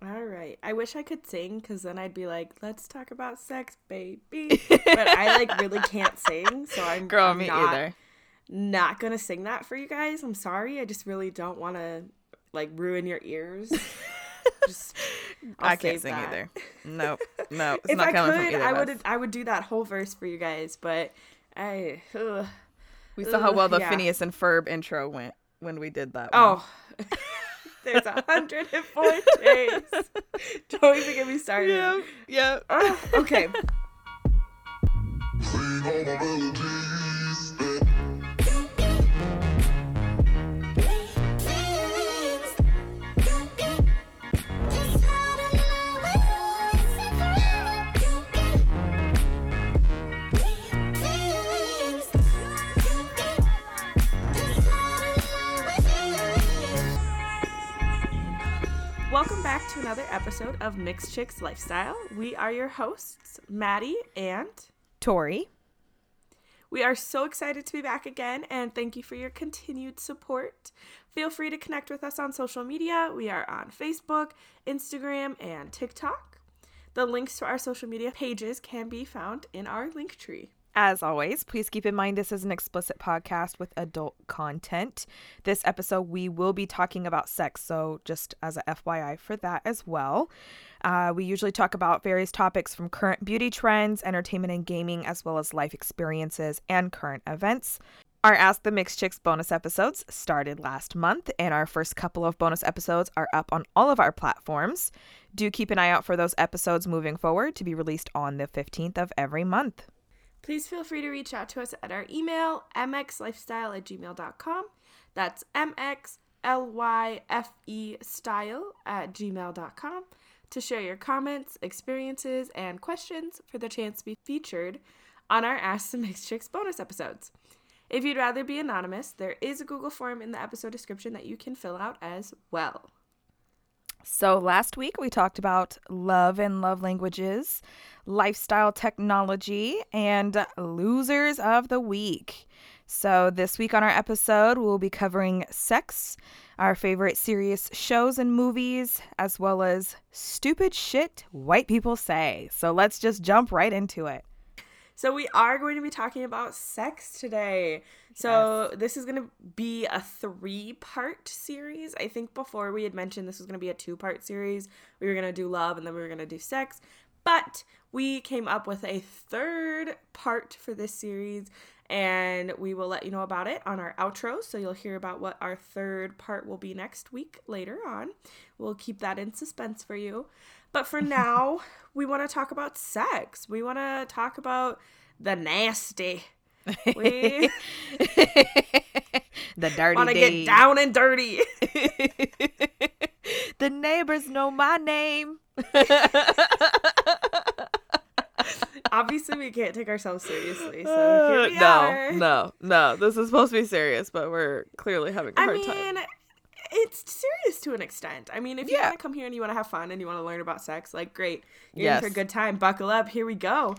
All right. I wish I could sing because then I'd be like, let's talk about sex, baby. But I like really can't sing. So I'm, Girl, I'm me not, either. not to sing that for you guys. I'm sorry. I just really don't want to like ruin your ears. just, I'll I can't save sing that. either. Nope. No, it's if not I coming could, from either I would. I would do that whole verse for you guys, but I ugh. We saw how well the yeah. Phineas and Ferb intro went when we did that. one. oh there's a hundred and four days. Don't even get me started. yeah, yeah. Ugh, okay. Welcome back to another episode of Mixed Chicks Lifestyle. We are your hosts, Maddie and Tori. We are so excited to be back again and thank you for your continued support. Feel free to connect with us on social media. We are on Facebook, Instagram, and TikTok. The links to our social media pages can be found in our link tree. As always, please keep in mind this is an explicit podcast with adult content. This episode, we will be talking about sex, so just as a FYI for that as well. Uh, we usually talk about various topics from current beauty trends, entertainment and gaming, as well as life experiences and current events. Our Ask the Mixed Chicks bonus episodes started last month, and our first couple of bonus episodes are up on all of our platforms. Do keep an eye out for those episodes moving forward to be released on the 15th of every month. Please feel free to reach out to us at our email, mxlifestyle at gmail.com. That's mxlyfe style at gmail.com to share your comments, experiences, and questions for the chance to be featured on our Ask the Mixed Chicks bonus episodes. If you'd rather be anonymous, there is a Google form in the episode description that you can fill out as well. So, last week we talked about love and love languages, lifestyle technology, and losers of the week. So, this week on our episode, we'll be covering sex, our favorite serious shows and movies, as well as stupid shit white people say. So, let's just jump right into it. So we are going to be talking about sex today. So this is going to be a three-part series. I think before we had mentioned this was going to be a two-part series. We were going to do love and then we were going to do sex. But we came up with a third part for this series and we will let you know about it on our outro. So you'll hear about what our third part will be next week later on. We'll keep that in suspense for you. But for now, we want to talk about sex. We want to talk about the nasty. We the dirty want to get down and dirty. the neighbors know my name. Obviously, we can't take ourselves seriously. So Uh, no, are. no, no. This is supposed to be serious, but we're clearly having a I hard mean, time. it's serious to an extent. I mean, if you Yeah. want to come here and you want to have fun and you want to learn about sex, like, great. You're Yes. in for a good time. Buckle up. Here we go.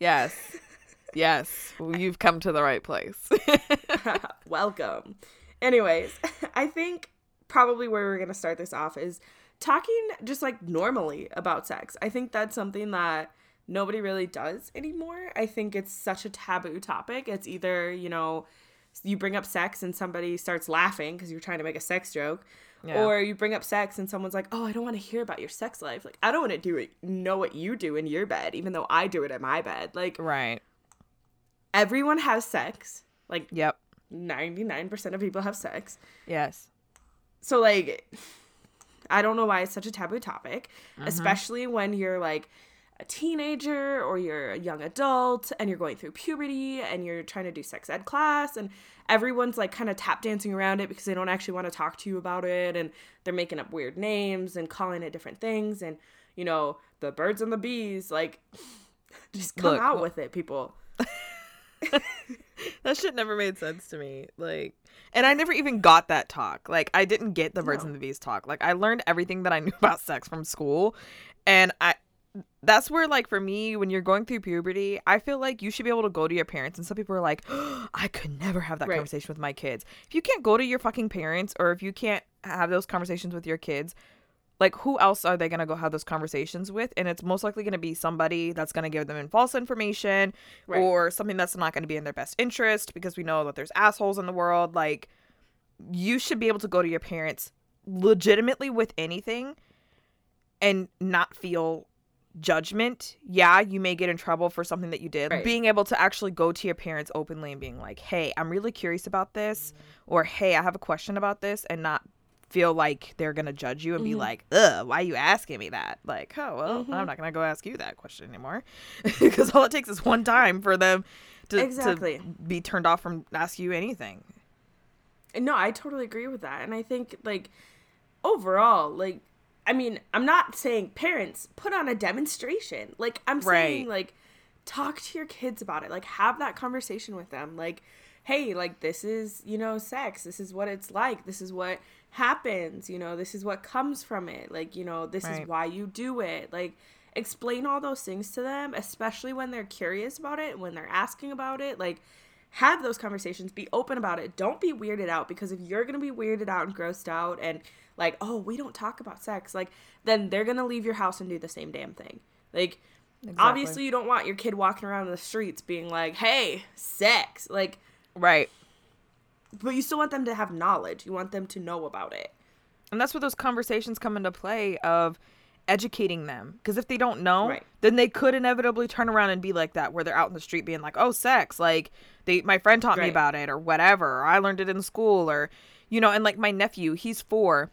Yes, yes. Well, You've come to the right place. Welcome. Anyways, I think probably where we're going to start this off is talking just like normally about sex. I think that's something that nobody really does anymore. I think it's such a taboo topic. It's either, you know, you bring up sex and somebody starts laughing because you're trying to make a sex joke. Yeah. Or you bring up sex and someone's like, "Oh, I don't want to hear about your sex life. Like, I don't want to do it. Know what you do in your bed, even though I do it in my bed. Like, right. Everyone has sex. Like, Yep. 99% of people have sex. Yes. So like I don't know why it's such a taboo topic, mm-hmm. especially when you're like a teenager or you're a young adult and you're going through puberty and you're trying to do sex ed class and everyone's like kind of tap dancing around it because they don't actually want to talk to you about it and they're making up weird names and calling it different things and you know, the birds and the bees like just come Look, out with it, people. That shit never made sense to me. Like, and I never even got that talk. Like, I didn't get the birds No. and the bees talk. Like, I learned everything that I knew about sex from school, and I. That's where, like, for me, when you're going through puberty, I feel like you should be able to go to your parents. And some people are like, I could never have that Right. conversation with my kids. If you can't go to your fucking parents or if you can't have those conversations with your kids, like who else are they going to go have those conversations with and it's most likely going to be somebody that's going to give them false information Right. or something that's not going to be in their best interest because we know that there's assholes in the world like you should be able to go to your parents legitimately with anything and not feel judgment. Yeah, you may get in trouble for something that you did. Right. Being able to actually go to your parents openly and being like, "Hey, I'm really curious about this," or "Hey, I have a question about this," and not feel like they're gonna judge you and be mm-hmm. like, "Ugh, why are you asking me that?" Like, oh well, mm-hmm. I'm not gonna go ask you that question anymore because all it takes is one time for them to, Exactly. to be turned off from ask you anything. No, I totally agree with that. And I think like overall, like I mean, I'm not saying parents put on a demonstration. Like I'm saying like talk to your kids about it. Like have that conversation with them. Like hey, like this is, you know, sex. This is what it's like. This is what happens, you know, this is what comes from it. Like, you know, this Right. is why you do it. Like explain all those things to them, especially when they're curious about it, when they're asking about it. Like have those conversations be open about it don't be weirded out because if you're gonna be weirded out and grossed out and like oh we don't talk about sex like then they're gonna leave your house and do the same damn thing like obviously you don't want your kid walking around the streets being like hey sex like Right. But you still want them to have knowledge you want them to know about it And that's where those conversations come into play of educating them. Because if they don't know, Right. then they could inevitably turn around and be like that, where they're out in the street being like, "Oh, sex! Like they, my friend taught me about it, or whatever. Or I learned it in school, or you know." And like my nephew, he's four,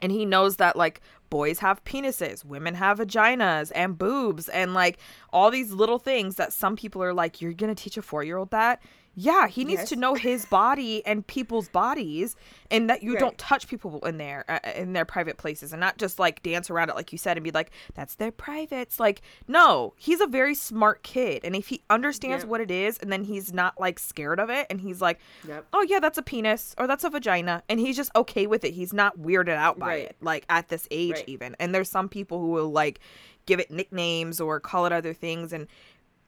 and he knows that like boys have penises, women have vaginas and boobs, and like all these little things that some people are like, "You're gonna teach a four year old that." Yeah, he needs Yes. to know his body and people's bodies, and that you Right. don't touch people in their uh, in their private places, and not just like dance around it like you said and be like, "That's their privates." Like, no, he's a very smart kid, and if he understands Yep. what it is, and then he's not like scared of it, and he's like, Yep. "Oh yeah, that's a penis or that's a vagina," and he's just okay with it. He's not weirded out by Right. it, like at this age Right. even. And there's some people who will like give it nicknames or call it other things, and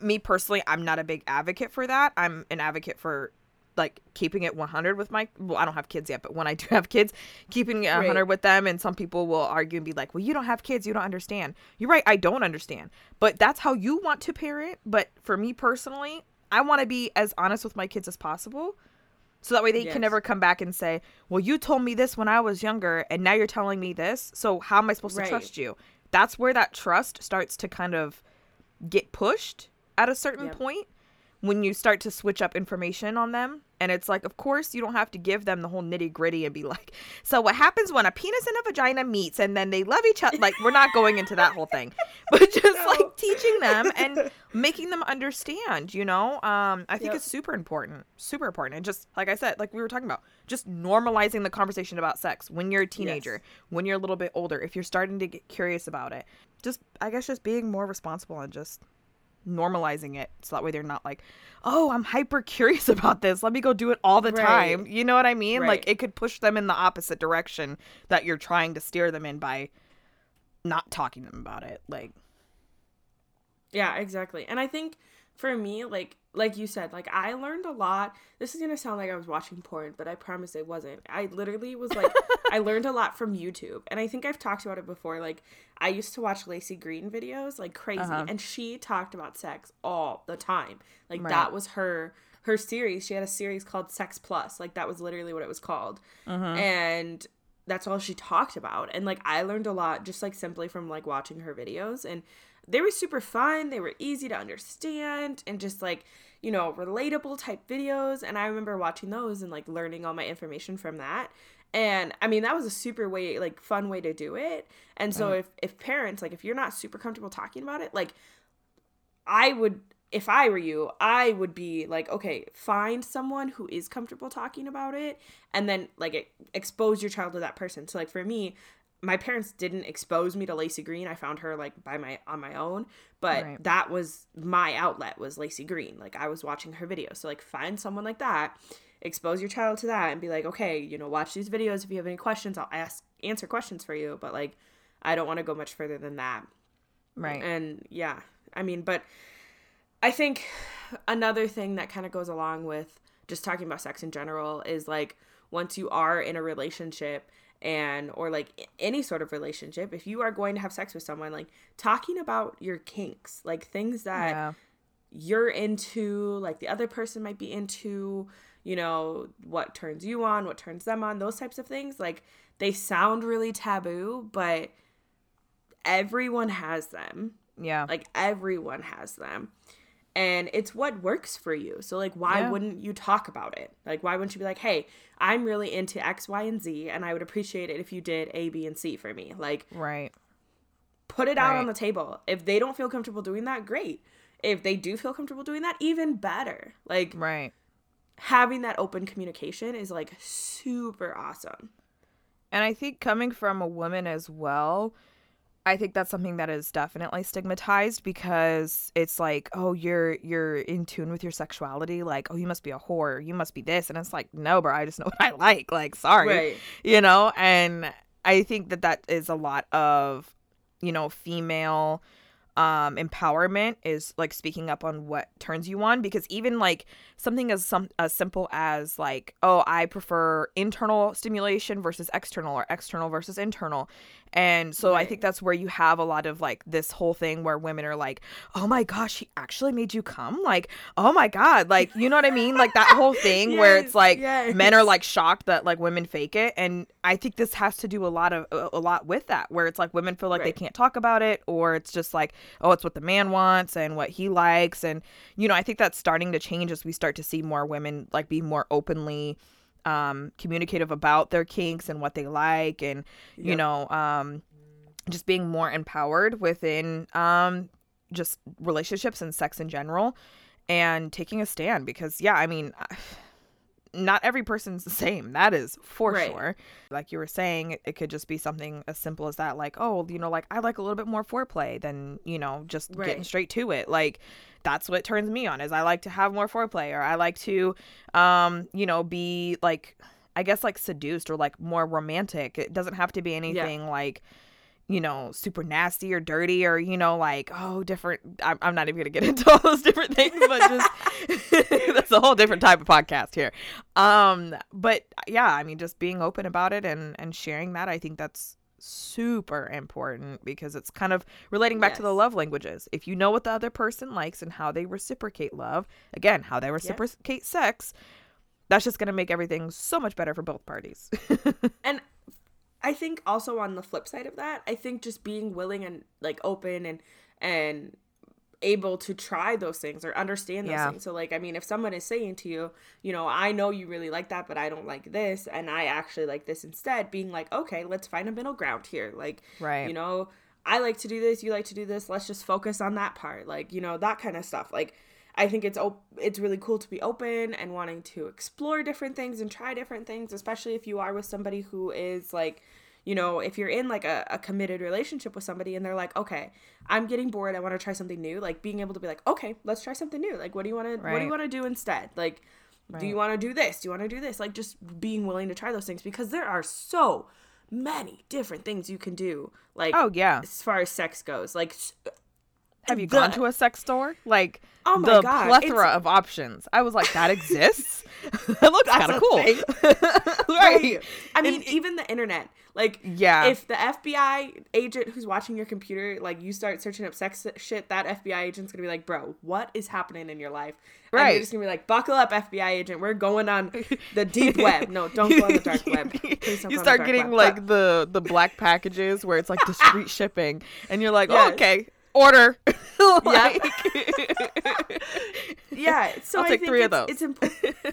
me personally, I'm not a big advocate for that. I'm an advocate for like keeping it 100 with my well i don't have kids yet but when i do have kids keeping it 100 Right. with them and some people will argue and be like well you don't have kids you don't understand you're right i don't understand but that's how you want to parent but for me personally i want to be as honest with my kids as possible so that way they Yes. can never come back and say well you told me this when i was younger and now you're telling me this so how am i supposed Right. to trust you that's where that trust starts to kind of get pushed at a certain Yep. point when you start to switch up information on them. And it's like, of course, you don't have to give them the whole nitty gritty and be like, so what happens when a penis and a vagina meets and then they love each other? Like, we're not going into that whole thing, but just No. like teaching them and making them understand, you know? Um, I think Yep. it's super important, super important. And just like I said, like we were talking about, just normalizing the conversation about sex when you're a teenager, when you're a little bit older, if you're starting to get curious about it, just, I guess, just being more responsible and just normalizing it so that way they're not like oh i'm hyper curious about this let me go do it all the Right. time you know what i mean like it could push them in the opposite direction that you're trying to steer them in by not talking to them about it like Yeah, exactly. And I think for me, like like you said, like I learned a lot. This is gonna sound like I was watching porn, but I promise it wasn't. I literally was like I learned a lot from YouTube. And I think I've talked about it before. Like I used to watch Laci Green videos like crazy Uh-huh. and she talked about sex all the time. Like Right. that was her her series. She had a series called Sex Plus. Like that was literally what it was called. And that's all she talked about and like i learned a lot just like simply from like watching her videos and they were super fun they were easy to understand and just like you know relatable type videos and i remember watching those and like learning all my information from that. And i mean that was a super way like fun way to do it. And so uh-huh. if if parents like if you're not super comfortable talking about it like I would if I were you, I would be like, okay, find someone who is comfortable talking about it and then like expose your child to that person. So like for me, my parents didn't expose me to Laci Green. I found her like by my on my own, but Right. that was my outlet was Laci Green. Like I was watching her videos. So like find someone like that, expose your child to that and be like, "Okay, you know, watch these videos if you have any questions, I'll ask answer questions for you." But like I don't want to go much further than that. right And yeah, I mean, but I think another thing that kind of goes along with just talking about sex in general is like once you are in a relationship and or like any sort of relationship if you are going to have sex with someone like talking about your kinks like things that yeah. you're into, like the other person might be into, you know, what turns you on, what turns them on, those types of things. Like they sound really taboo, but everyone has them. Yeah. Like everyone has them. And it's what works for you. So like why Yeah. wouldn't you talk about it? Like why wouldn't you be like, "Hey, I'm really into X, Y, and Z and I would appreciate it if you did A, B, and C for me." Like right. put it out Right. on the table. If they don't feel comfortable doing that, great. If they do feel comfortable doing that, even better. Like Right. having that open communication is like super awesome. And I think coming from a woman as well, I think that's something that is definitely stigmatized because it's like, oh, you're you're in tune with your sexuality, like, oh, you must be a whore, you must be this, and it's like, no, bro, I just know what I like, like, sorry, Right. you know. And I think that that is a lot of, you know, female um empowerment is like speaking up on what turns you on because even like something as some as simple as like oh i prefer internal stimulation versus external or external versus internal. And so i think that's where you have a lot of like this whole thing where women are like oh my gosh he actually made you come? Like oh my god. Like you know what i mean? Like that whole thing where it's like yes. men are like shocked that like women fake it. And i think this has to do a lot of a, a lot with that where it's like women feel like they can't talk about it or it's just like oh it's what the man wants and what he likes and you know i think that's starting to change as we start to see more women like be more openly um communicative about their kinks and what they like and you Yep. know um just being more empowered within um just relationships and sex in general and taking a stand because yeah i mean not every person's the same that is for Right. sure. Like you were saying it- it could just be something as simple as that like oh you know like i like a little bit more foreplay than you know just getting straight to it. Like that's what turns me on is i like to have more foreplay or i like to um you know be like i guess like seduced or like more romantic. It doesn't have to be anything like you know, super nasty or dirty or, you know, like, oh, different. I'm, I'm not even going to get into all those different things, but just that's a whole different type of podcast here. Um, but yeah, I mean, just being open about it and, and sharing that, I think that's super important because it's kind of relating back to the love languages. If you know what the other person likes and how they reciprocate love, again, how they reciprocate sex, that's just going to make everything so much better for both parties. And I think also on the flip side of that, I think just being willing and like open and and able to try those things or understand those Yeah. things. So like I mean if someone is saying to you, you know, I know you really like that, but I don't like this and I actually like this instead, being like, okay, let's find a middle ground here. Like Right. you know, I like to do this, you like to do this, let's just focus on that part. Like, you know, that kind of stuff. Like I think it's op- it's really cool to be open and wanting to explore different things and try different things, especially if you are with somebody who is like, you know, if you're in like a, a committed relationship with somebody and they're like, okay, I'm getting bored, I want to try something new. Like being able to be like, okay, let's try something new. Like, what do you want to, what do you want to do instead? Like, do you want to do this? Do you want to do this? Like, just being willing to try those things because there are so many different things you can do. Like, oh, yeah. as far as sex goes, like, Have you the- gone to a sex store? Like Oh my the God, plethora of options. I was like, that exists. that looks kind of a cool. right. I mean, And- even the internet. Like, Yeah. if the FBI agent who's watching your computer, like, you start searching up sex shit, that FBI agent's gonna be like, bro, what is happening in your life? And Right. they're just gonna be like, buckle up, FBI agent. We're going on the deep web. No, don't go on the dark web. You go on the start getting web. like the the black packages where it's like discreet shipping, and you're like, oh, okay, order. Like- yeah. So I'll I take think three of those. It's important.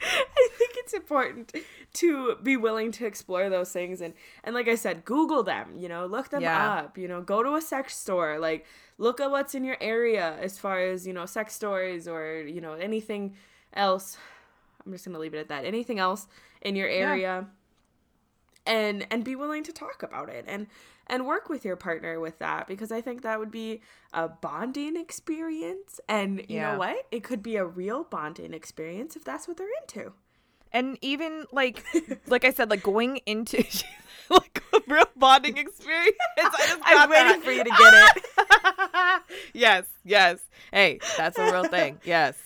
I think it's important to be willing to explore those things and and like I said, Google them. You know, look them Yeah. up. You know, go to a sex store. Like, look at what's in your area as far as you know, sex stores or you know anything else. I'm just gonna leave it at that. Anything else in your area, and and be willing to talk about it and and work with your partner with that because I think that would be a bonding experience. And you Yeah. know what? It could be a real bonding experience if that's what they're into. and even like like I said, like going into like a real bonding experience. I just I'm got waiting for you to get it. yes, yes. Hey, that's a real thing. Yes.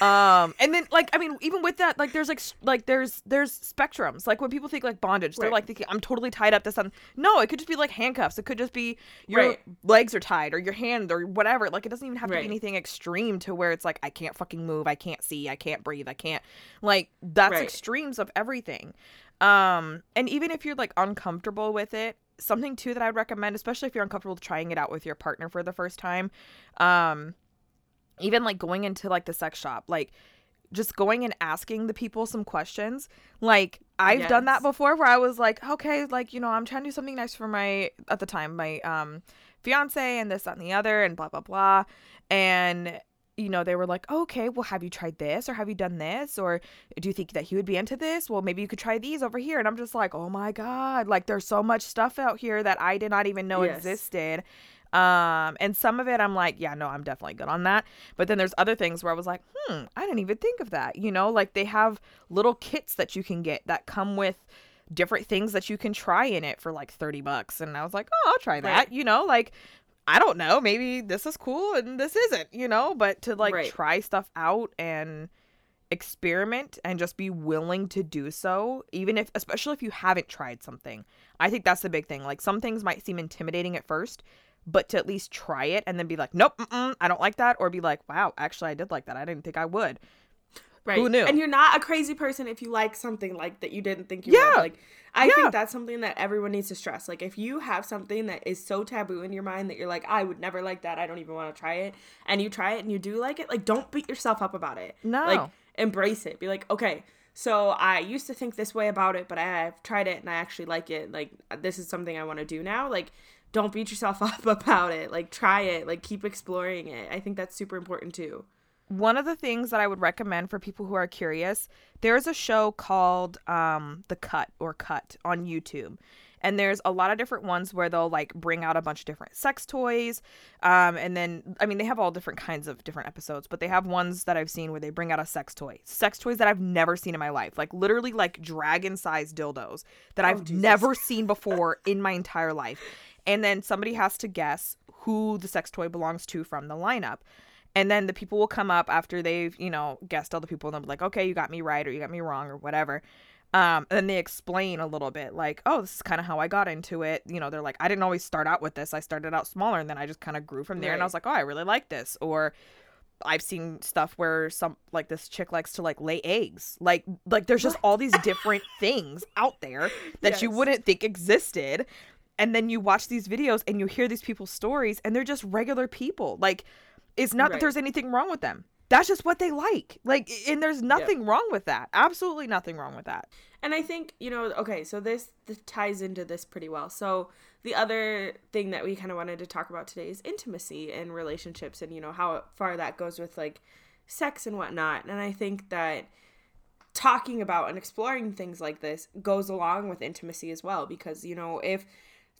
Um and then like i mean even with that like there's like like there's there's spectrums. Like when people think like bondage they're Right. like thinking i'm totally tied up to something no it could just be like handcuffs. It could just be your Right. legs are tied or your hand or whatever. Like it doesn't even have to Right. be anything extreme to where it's like i can't fucking move. I can't see. I can't breathe. I can't like that's extremes of everything. Um and even if you're like uncomfortable with it something too that i'd recommend especially if you're uncomfortable trying it out with your partner for the first time um even like going into like the sex shop like just going and asking the people some questions like i've done that before where i was like okay like you know i'm trying to do something nice for my at the time my um fiance and this that and the other and blah blah blah. And you know they were like okay well have you tried this or have you done this? Or do you think that he would be into this? Well maybe you could try these over here. And i'm just like oh my god like there's so much stuff out here that i did not even know Yes. existed um and some of it i'm like yeah no i'm definitely good on that. But then there's other things where i was like hmm i didn't even think of that you know? Like they have little kits that you can get that come with different things that you can try in it for like 30 bucks. And i was like oh i'll try that Right. you know? Like i don't know maybe this is cool and this isn't you know? But to like Right. try stuff out and experiment and just be willing to do so even if especially if you haven't tried something i think that's the big thing. Like some things might seem intimidating at first but to at least try it and then be like nope mm-mm, i don't like that or be like wow actually i did like that i didn't think i would Right. Who knew? And you're not a crazy person if you like something like that you didn't think you Yeah. would. Like I Yeah. think that's something that everyone needs to stress. Like if you have something that is so taboo in your mind that you're like, I would never like that, I don't even want to try it, and you try it and you do like it, like don't beat yourself up about it. No. Like embrace it. Be like, okay, so I used to think this way about it, but I've tried it and I actually like it. Like this is something I want to do now. Like don't beat yourself up about it. Like try it. Like keep exploring it. I think that's super important too. one of the things that I would recommend for people who are curious, there's a show called um, The Cut or Cut on YouTube. And there's a lot of different ones where they'll like bring out a bunch of different sex toys. Um, and then, I mean, they have all different kinds of different episodes, but they have ones that I've seen where they bring out a sex toy. Sex toys that I've never seen in my life. Like literally like dragon sized dildos that I've Jesus. never seen before in my entire life. And then somebody has to guess who the sex toy belongs to from the lineup. And then the people will come up after they've, you know, guessed all the people and they'll be like, okay, you got me right or you got me wrong or whatever. Um, and then they explain a little bit like, oh, this is kind of how I got into it. You know, they're like, I didn't always start out with this. I started out smaller and then I just kind of grew from there. And I was like, oh, I really like this. Or I've seen stuff where some like this chick likes to like lay eggs. Like like there's just all these different things out there that you wouldn't think existed. And then you watch these videos and you hear these people's stories and they're just regular people. Like it's not that there's anything wrong with them. That's just what they like. Like and there's nothing wrong with that. Absolutely nothing wrong with that. And I think, you know, okay, so this, this ties into this pretty well. So, the other thing that we kind of wanted to talk about today is intimacy and relationships and, you know, how far that goes with like sex and whatnot. And I think that talking about and exploring things like this goes along with intimacy as well because, you know, if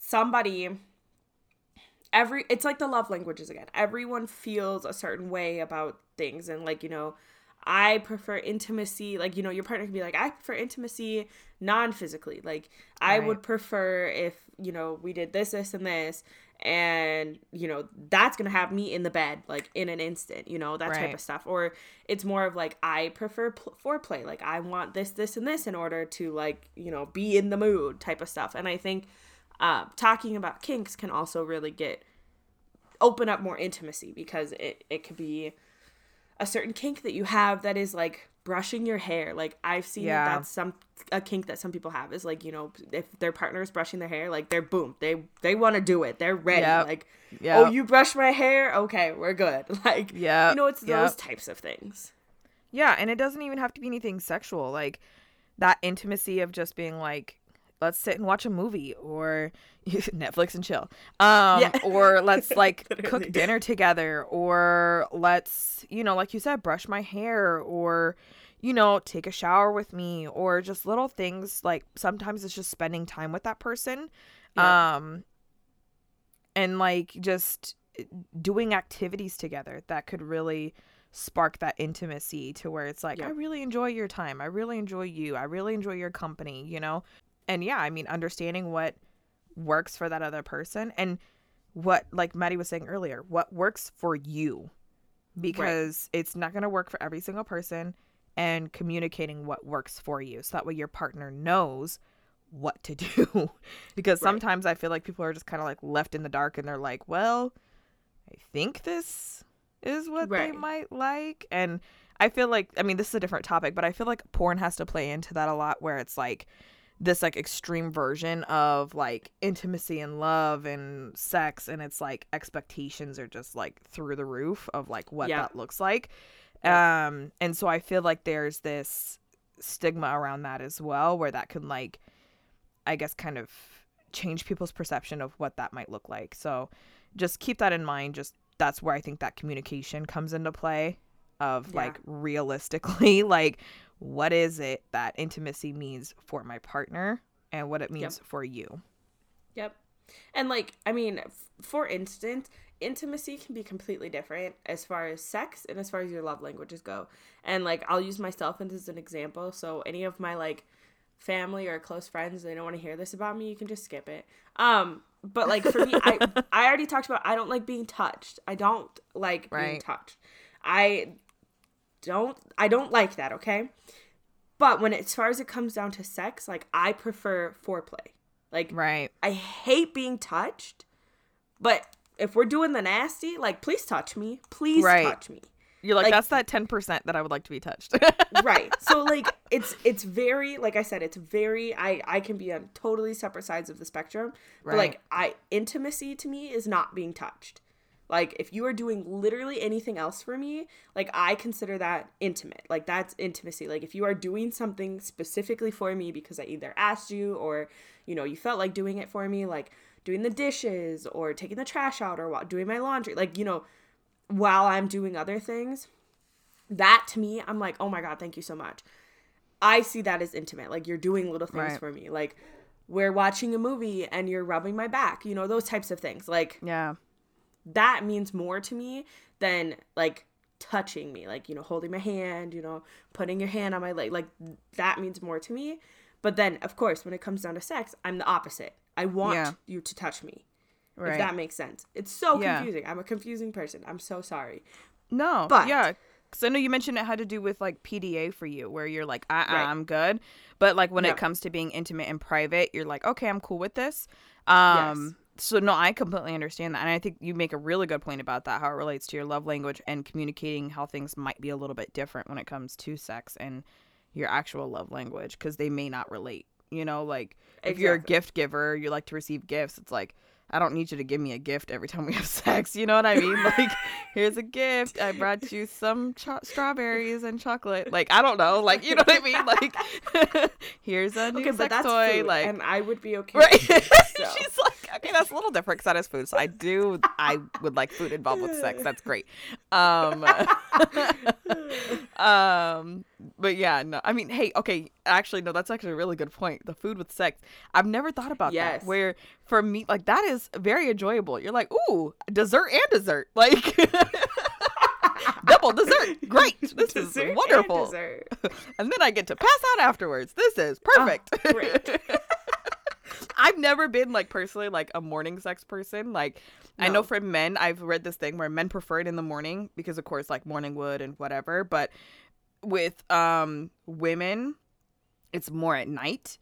somebody every it's like the love languages again. Everyone feels a certain way about things and like, you know, I prefer intimacy. Like, you know, your partner can be like, I prefer intimacy non physically. Like, I Right. would prefer if, you know, we did this, this, and this. And, you know, that's going to have me in the bed, like, in an instant, you know, that type of stuff. Or it's more of like, I prefer pl- foreplay. Like, I want this, this, and this in order to, like, you know, be in the mood type of stuff. And I think uh, talking about kinks can also really get open up more intimacy because it, it could be a certain kink that you have that is like brushing your hair. Like I've seen Yeah. that that's some a kink that some people have is like, you know, if their partner is brushing their hair, like they're boom, they they want to do it. They're ready. Yep. Like, Yep. oh, you brush my hair? Okay, we're good. Like, Yep. you know, it's Yep. those types of things. Yeah, and it doesn't even have to be anything sexual. Like that intimacy of just being like, let's sit and watch a movie or Netflix and chill. Um Yeah. or let's like cook dinner together or let's, you know, like you said, brush my hair or you know, take a shower with me or just little things like sometimes it's just spending time with that person. Yeah. Um and like just doing activities together that could really spark that intimacy to where it's like Yeah. I really enjoy your time. I really enjoy you. I really enjoy your company, you know? And yeah, I mean understanding what works for that other person and what like Maddie was saying earlier, what works for you. because it's not going to work for every single person and communicating what works for you. So that way your partner knows what to do. Because Right. sometimes i feel like people are just kind of like left in the dark and they're like well i think this is what they might like. And i feel like i mean this is a different topic but i feel like porn has to play into that a lot where it's like this like extreme version of like intimacy and love and sex and it's like expectations are just like through the roof of like what Yeah. that looks like. Um and so i feel like there's this stigma around that as well where that can like i guess kind of change people's perception of what that might look like. So just keep that in mind just that's where i think that communication comes into play of Yeah. like realistically like what is it that intimacy means for my partner and what it means for you Yep. And like, I mean, f- for instance, intimacy can be completely different as far as sex and as far as your love languages go. And like, I'll use myself as an example. So any of my like family or close friends, they don't want to hear this about me, you can just skip it. Um, but like for me, I I already talked about I don't like being touched. I don't like being touched. I don't I don't like that, okay? But when as far as it comes down to sex, like I prefer foreplay. Like right I hate being touched, but if we're doing the nasty, like please touch me. Please Right. touch me. you're like, Like- that's that 10% that i would like to be touched Right. So like it's it's very like I said, it's very I I can be on totally separate sides of the spectrum. But Right. like I intimacy to me is not being touched. Like if you are doing literally anything else for me, like I consider that intimate. Like that's intimacy. Like if you are doing something specifically for me because I either asked you or you know, you felt like doing it for me, like doing the dishes or taking the trash out or doing my laundry, like you know, while I'm doing other things, that to me, I'm like, oh my God, thank you so much. I see that as intimate. Like you're doing little things Right. for me. Like we're watching a movie and you're rubbing my back, you know, those types of things. Like yeah that means more to me than like touching me, like, you know, holding my hand, you know, putting your hand on my leg. Like that means more to me. But then, of course, when it comes down to sex, I'm the opposite. I want Yeah. you to touch me. right If that makes sense. It's so Yeah. confusing. I'm a confusing person. I'm so sorry. No, But- yeah, because I know you mentioned it had to do with like PDA for you, where you're like, uh, uh Right. I'm good. But like when Yeah. it comes to being intimate and private, you're like, okay, I'm cool with this. Um, so no, I completely understand that, and I think you make a really good point about that, how it relates to your love language and communicating how things might be a little bit different when it comes to sex and your actual love language, because they may not relate. You know, like if you're a gift giver, you like to receive gifts. It's like I don't need you to give me a gift every time we have sex. You know what I mean? Like, here's a gift. I brought you some cho- strawberries and chocolate. Like, I don't know. Like, you know what I mean? Like, here's a new Okay, sex toy. food, like, and I would be okay. right? with it, so. She's like, okay, that's a little different because that is food. So I do, I would like food involved with sex. That's great. Um, um, but yeah, no, I mean, hey, okay, actually, no, that's actually a really good point. The food with sex. I've never thought about Yes. that. Where for me, like that is very enjoyable. You're like, ooh, dessert and dessert, like double dessert. Great, this Dessert is and wonderful. dessert. And then I get to pass out afterwards. This is perfect. Oh, great. I've never been like personally like a morning sex person. Like I know No. for men, I've read this thing where men prefer it in the morning because of course like morning wood and whatever, but with um women it's more at night.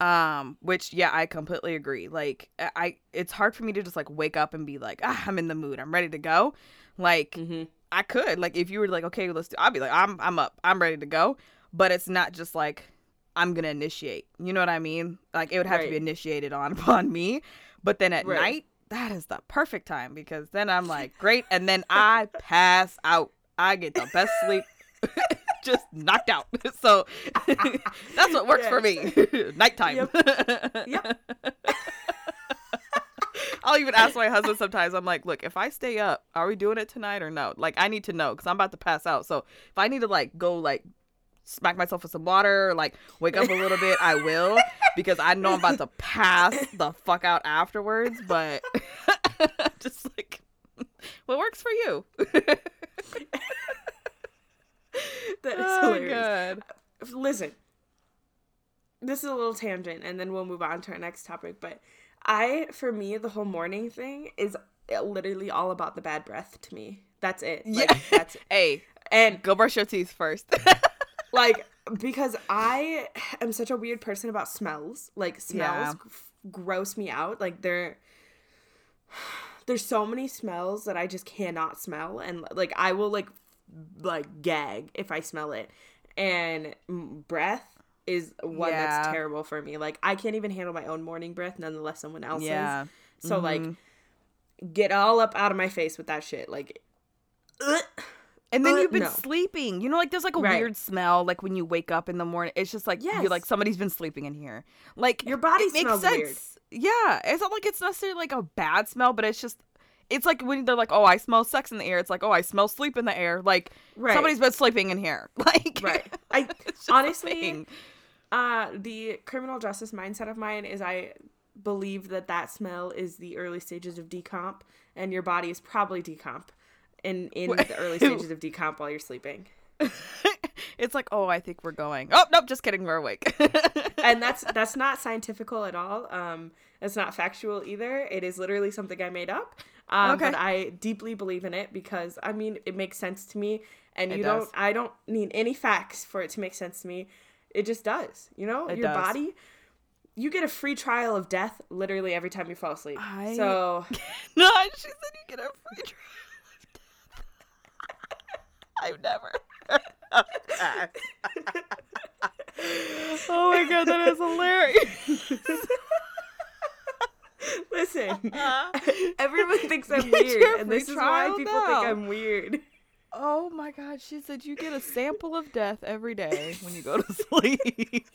Um which yeah, I completely agree. Like I it's hard for me to just like wake up and be like, "Ah, I'm in the mood. I'm ready to go." Like Mhm. I could like if you were like, "Okay, let's do." I'll be like, "I'm I'm up. I'm ready to go." But it's not just like I'm gonna initiate. You know what I mean? Like it would have to be initiated on upon me. But then at Right. night, that is the perfect time because then I'm like, great, and then I pass out. I get the best sleep. Just knocked out. So that's what works for me. Nighttime. Yep. I'll even ask my husband sometimes. I'm like, look, if I stay up, are we doing it tonight or no? Like, I need to know because I'm about to pass out. So if I need to like go like smack myself with some water or like wake up a little bit, I will because I know I'm about to pass the fuck out afterwards. But just like, what works for you? That is oh, hilarious. God. Listen, this is a little tangent, and then we'll move on to our next topic. But I, for me, the whole morning thing is uh, literally all about the bad breath to me. That's it. Yeah. Like, that's hey, and go brush your teeth first. Like because I am such a weird person about smells. Like smells Yeah. gross me out. Like they're there's so many smells that I just cannot smell and like I will like like gag if I smell it. And breath is one that's terrible for me. Like I can't even handle my own morning breath, nonetheless someone else's. yeah. So like Mhm. get all up out of my face with that shit. Like ugh. And then Uh, you've been no. sleeping. You know, like there's like a Right. weird smell, like when you wake up in the morning. It's just like Yes. you're like somebody's been sleeping in here. Like Your body makes sense. weird. Yeah, it's not like it's necessarily like a bad smell, but it's just it's like when they're like, "Oh, I smell sex in the air." It's like, "Oh, I smell sleep in the air." Like Right. somebody's been sleeping in here. Like Right. I it's just a honestly. Uh, the criminal justice mindset of mine is I believe that that smell is the early stages of decomp, and your body is probably decomp in in the early stages of decomp while you're sleeping. it's like, "Oh, I think we're going." Oh, nope, just kidding. We're awake. And that's that's not scientifical at all. Um, it's not factual either. It is literally something I made up. Um, Okay. but I deeply believe in it because I mean it makes sense to me, and It you does. don't. I don't need any facts for it to make sense to me. It just does. You know, It your does. body. You get a free trial of death literally every time you fall asleep. I- So no, she said you get a free trial. I've never. oh my god, that is hilarious. listen, uh-huh. everyone thinks I'm Get weird, and this is why people now. think I'm weird. Oh my god, she said you get a sample of death every day when you go to sleep.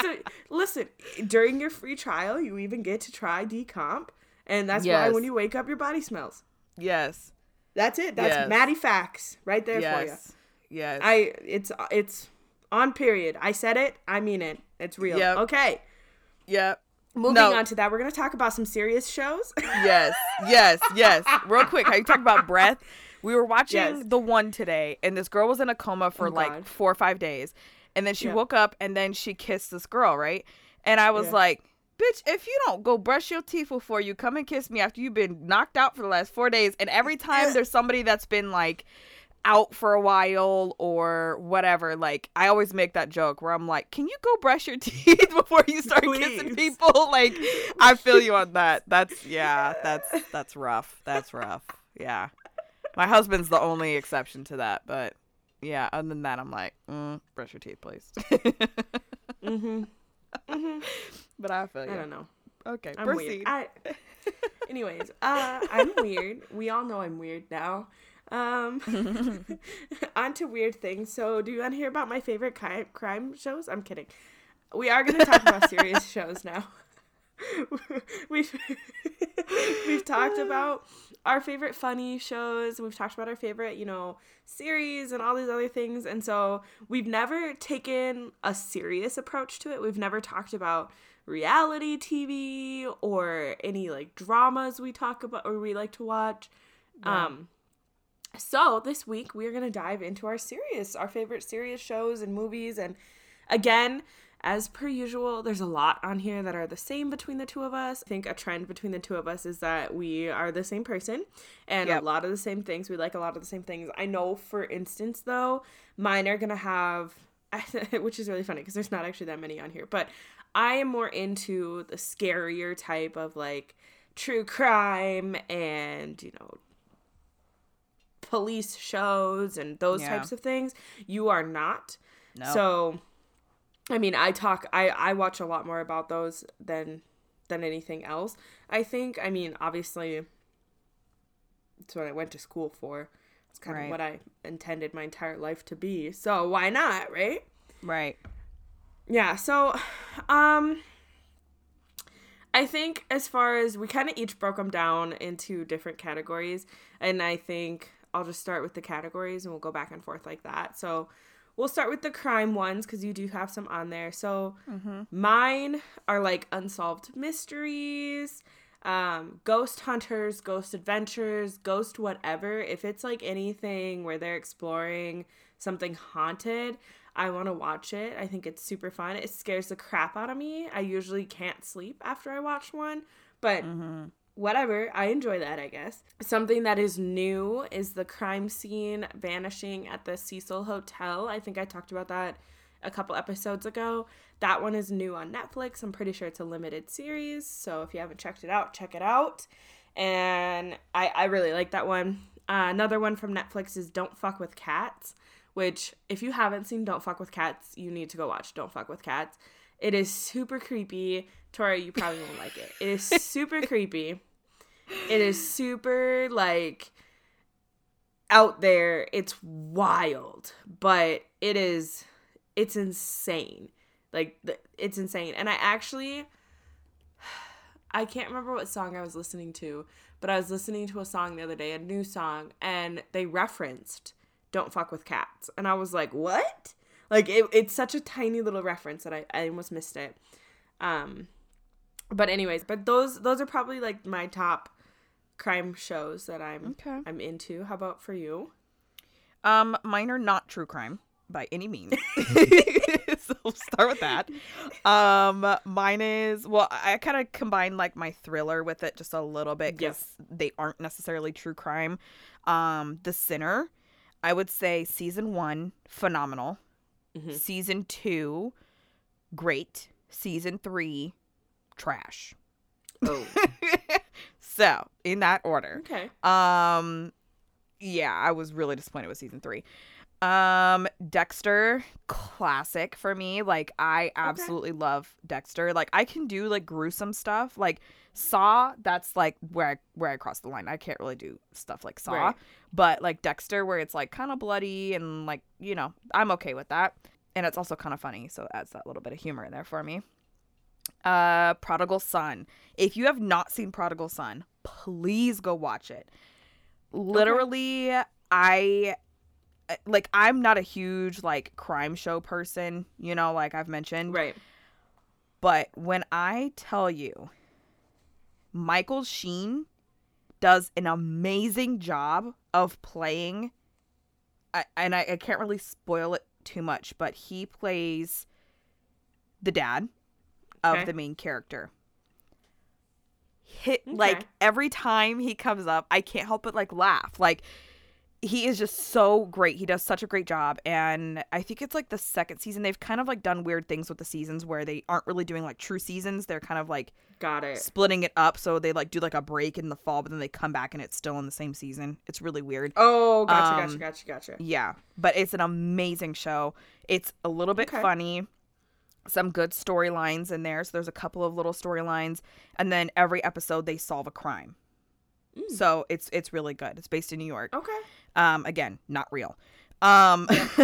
So listen, during your free trial, you even get to try decomp, and that's why when you wake up, your body smells. yes. That's it. That's Yes. Maddie facts right there for you. Yes. Yes. I it's it's on period. I said it. I mean it. It's real. Yep. Okay. yep. Moving No. on to that, we're gonna talk about some serious shows. Yes. Yes. Yes. Real quick, how you talk about breath? We were watching Yes. the one today, and this girl was in a coma for Oh, like God. four or five days, and then she woke up, and then she kissed this girl, right? And I was like, "Bitch, if you don't go brush your teeth before you come and kiss me after you've been knocked out for the last four days," and every time there's somebody that's been like out for a while or whatever, like I always make that joke where I'm like, "Can you go brush your teeth before you start kissing people?" Like, I feel you on that. That's yeah, that's that's rough. That's rough. Yeah, my husband's the only exception to that, but yeah, other than that, I'm like, mm, brush your teeth, please. mm-hmm. But I feel you. I don't know. Okay, I'm proceed. weird. I, anyways, uh, I'm weird. We all know I'm weird now. Um, on to weird things. So, do you want to hear about my favorite crime crime shows? I'm kidding. We are going to talk about serious shows now. we've we've talked about our favorite funny shows. We've talked about our favorite, you know, series and all these other things. And so we've never taken a serious approach to it. We've never talked about reality TV or any like dramas we talk about or we like to watch. Um so this week we're going to dive into our serious, our favorite serious shows and movies and again, as per usual, there's a lot on here that are the same between the two of us. I think a trend between the two of us is that we are the same person and Yep. a lot of the same things. We like a lot of the same things. I know, for instance, though, mine are going to have, which is really funny because there's not actually that many on here, but I am more into the scarier type of like true crime and, you know, police shows and those Yeah. types of things. You are not. No. So, I mean, I talk, I I watch a lot more about those than than anything else. I think. I mean, obviously, it's what I went to school for. It's kind Right. of what I intended my entire life to be. So why not, right? right. Yeah. So, um. I think as far as we kind of each broke them down into different categories, and I think I'll just start with the categories and we'll go back and forth like that. So we'll start with the crime ones because you do have some on there. So mine are like unsolved mysteries, um, ghost hunters, ghost adventures, ghost whatever. If it's like anything where they're exploring something haunted, I want to watch it. I think it's super fun. It scares the crap out of me. I usually can't sleep after I watch one, but whatever. I enjoy that, I guess. Something that is new is the crime scene vanishing at the Cecil Hotel. I think I talked about that a couple episodes ago. That one is new on Netflix. I'm pretty sure it's a limited series. So if you haven't checked it out, check it out. And I, I really like that one. Uh, another one from Netflix is Don't Fuck with Cats, which, if you haven't seen Don't Fuck with Cats, you need to go watch Don't Fuck with Cats. It is super creepy. Tori, you probably won't like it. It is super creepy. It is super, like, out there. It's wild, but it is, it's insane. Like, it's insane. And I actually, I can't remember what song I was listening to, but I was listening to a song the other day, a new song, and they referenced Don't Fuck with Cats. And I was like, what? Like, it, it's such a tiny little reference that I, I almost missed it. Um, but anyways, but those those are probably like my top crime shows that I'm Okay. I'm into. How about for you? Um, mine are not true crime by any means. start with that. Um, mine is well, I kind of combine like my thriller with it just a little bit because they aren't necessarily true crime. Um, The Sinner, I would say season one phenomenal. Mhm. Season two, great. Season three, trash. Oh, So in that order. okay. Um yeah, I was really disappointed with season 3. Um Dexter classic for me. Like I absolutely love Dexter. Like I can do like gruesome stuff. Like Saw, that's like where I where I cross the line. I can't really do stuff like Saw. Right. But like Dexter where it's like kind of bloody and like, you know, I'm okay with that. And it's also kind of funny, so it adds that little bit of humor in there for me. Uh Prodigal Son. If you have not seen Prodigal Son, please go watch it. Literally, I like I'm not a huge like crime show person, you know, like I've mentioned. Right. But when I tell you Michael Sheen does an amazing job of playing I, and I, I can't really spoil it too much, but he plays the dad of Okay. the main character. Hit like every time he comes up, I can't help but like laugh. Like he is just so great. He does such a great job. And I think it's like the second season. They've kind of like done weird things with the seasons where they aren't really doing like true seasons. They're kind of like Got it. splitting it up. So they like do like a break in the fall, but then they come back and it's still in the same season. It's really weird. Oh, gotcha, Um, gotcha, gotcha, gotcha. Yeah. But it's an amazing show. It's a little bit Okay. funny. Some good storylines in there. So there's a couple of little storylines. And then every episode they solve a crime. Mm. So it's it's really good. It's based in New York. Okay. Um, again, not real. Um,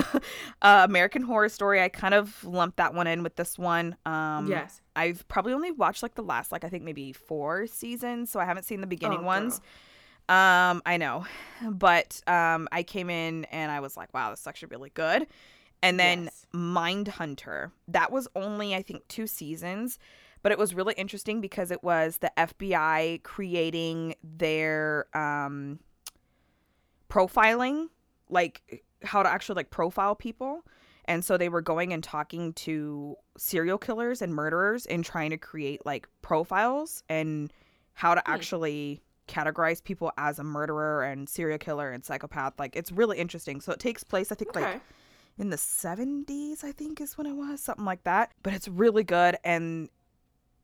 uh, American Horror Story. I kind of lumped that one in with this one. Um, yes. I've probably only watched like the last, like I think maybe four seasons, so I haven't seen the beginning Oh, ones. girl. Um, I know, but um, I came in and I was like, wow, this is actually really good. And then Yes. Mindhunter, that was only I think two seasons, but it was really interesting because it was the FBI creating their um profiling, like how to actually like profile people. And so they were going and talking to serial killers and murderers and trying to create like profiles and how to Hmm. actually categorize people as a murderer and serial killer and psychopath. Like it's really interesting. So it takes place I think Okay. like in the 70s, I think is when it was, something like that. But it's really good and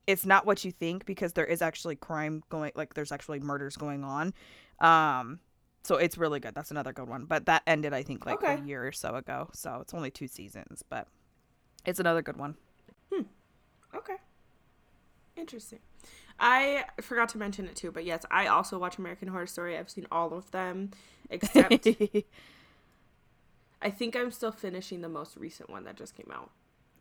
it's not what you think because there is actually crime going like there's actually murders going on. Um so it's really good. That's another good one. But that ended I think like Okay. a year or so ago. So it's only two seasons, but it's another good one. Hmm. Okay. Interesting. I forgot to mention it too, but yes, I also watch American Horror Story. I've seen all of them, except I think I'm still finishing the most recent one that just came out.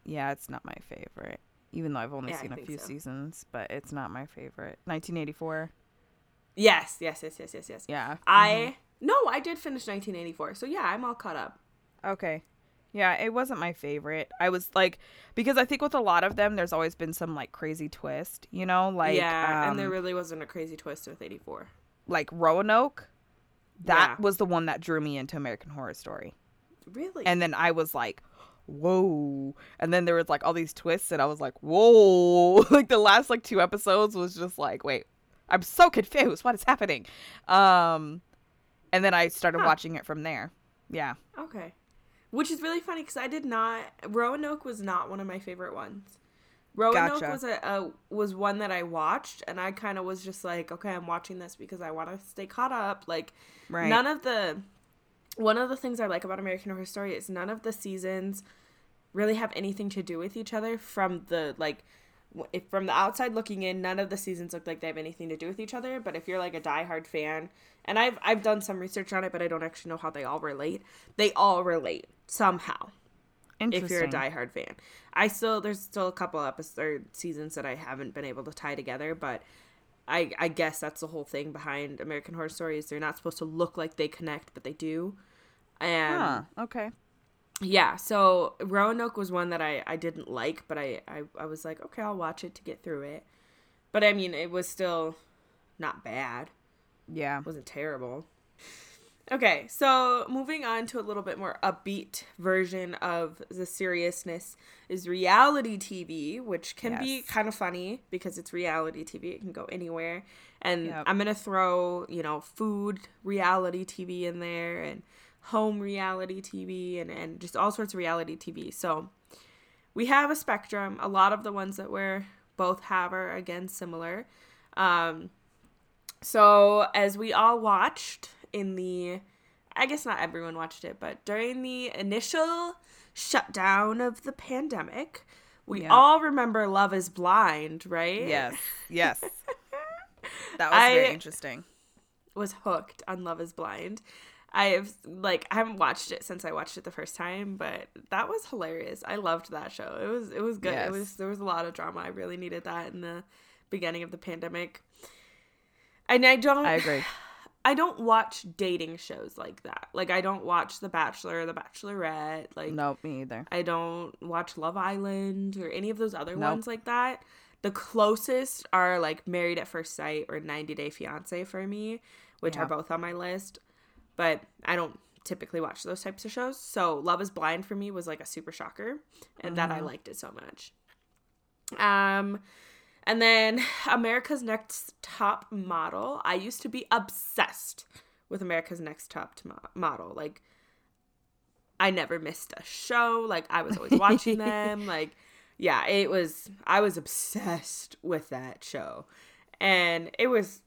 yeah, it's not my favorite. Even though I've only Yeah, seen a few so. seasons, but it's not my favorite. 1984. Yes, yes, yes, yes, yes, yes. Yeah. I mm-hmm. No, I did finish 1984, so yeah, I'm all caught up. Okay. Yeah, it wasn't my favorite. I was like because I think with a lot of them there's always been some like crazy twist, you know, like yeah, um, and there really wasn't a crazy twist with 84. like Roanoke. That Yeah. was the one that drew me into American Horror Story. Really? And then I was like, "Whoa." And then there was like all these twists and I was like, "Whoa." like the last like two episodes was just like, "Wait. I'm so confused. What is happening? Um, and then I started Huh. watching it from there. Yeah. Okay. Which is really funny because I did not. Roanoke was not one of my favorite ones. Roanoke Gotcha. was a, a was one that I watched, and I kind of was just like, okay, I'm watching this because I want to stay caught up. Like, Right. none of the one of the things I like about American Horror Story is none of the seasons really have anything to do with each other from the like if from the outside looking in none of the seasons look like they have anything to do with each other but if you're like a diehard fan and I've I've done some research on it but I don't actually know how they all relate they all relate somehow if you're a diehard fan I still there's still a couple episodes seasons that I haven't been able to tie together but I I guess that's the whole thing behind American Horror Stories. they're not supposed to look like they connect but they do and Huh. Okay. yeah so roanoke was one that i i didn't like but I, I i was like okay i'll watch it to get through it but i mean it was still not bad Yeah. it wasn't terrible. Okay so moving on to a little bit more upbeat version of the seriousness is reality tv which can be kind of funny because it's reality tv it can go anywhere. And Yep. i'm gonna throw you know food reality tv in there and home reality tv and, and just all sorts of reality tv so we have a spectrum. A lot of the ones that we're both have are again similar. Um so as we all watched in the I guess not everyone watched it, but during the initial shutdown of the pandemic, we Yeah. all remember Love is Blind, right? Yes. Yes. that was I- very interesting. Was hooked on Love is Blind. I've like I haven't watched it since I watched it the first time, but that was hilarious. I loved that show. It was it was good. Yes. It was there was a lot of drama. I really needed that in the beginning of the pandemic. And I don't I agree. I don't watch dating shows like that. Like I don't watch The Bachelor, The Bachelorette. Like Nope, me either. I don't watch Love Island or any of those other Nope. ones like that. The closest are like Married at First Sight or 90 Day Fiance for me, which Yeah. are both on my list. But I don't typically watch those types of shows. So Love is Blind for me was like a super shocker and that I Mm-hmm. liked it so much. Um and then America's Next Top Model. I used to be obsessed with America's Next Top Mo- Model. Like I never missed a show. Like I was always watching them. Like yeah, it was I was obsessed with that show. And it was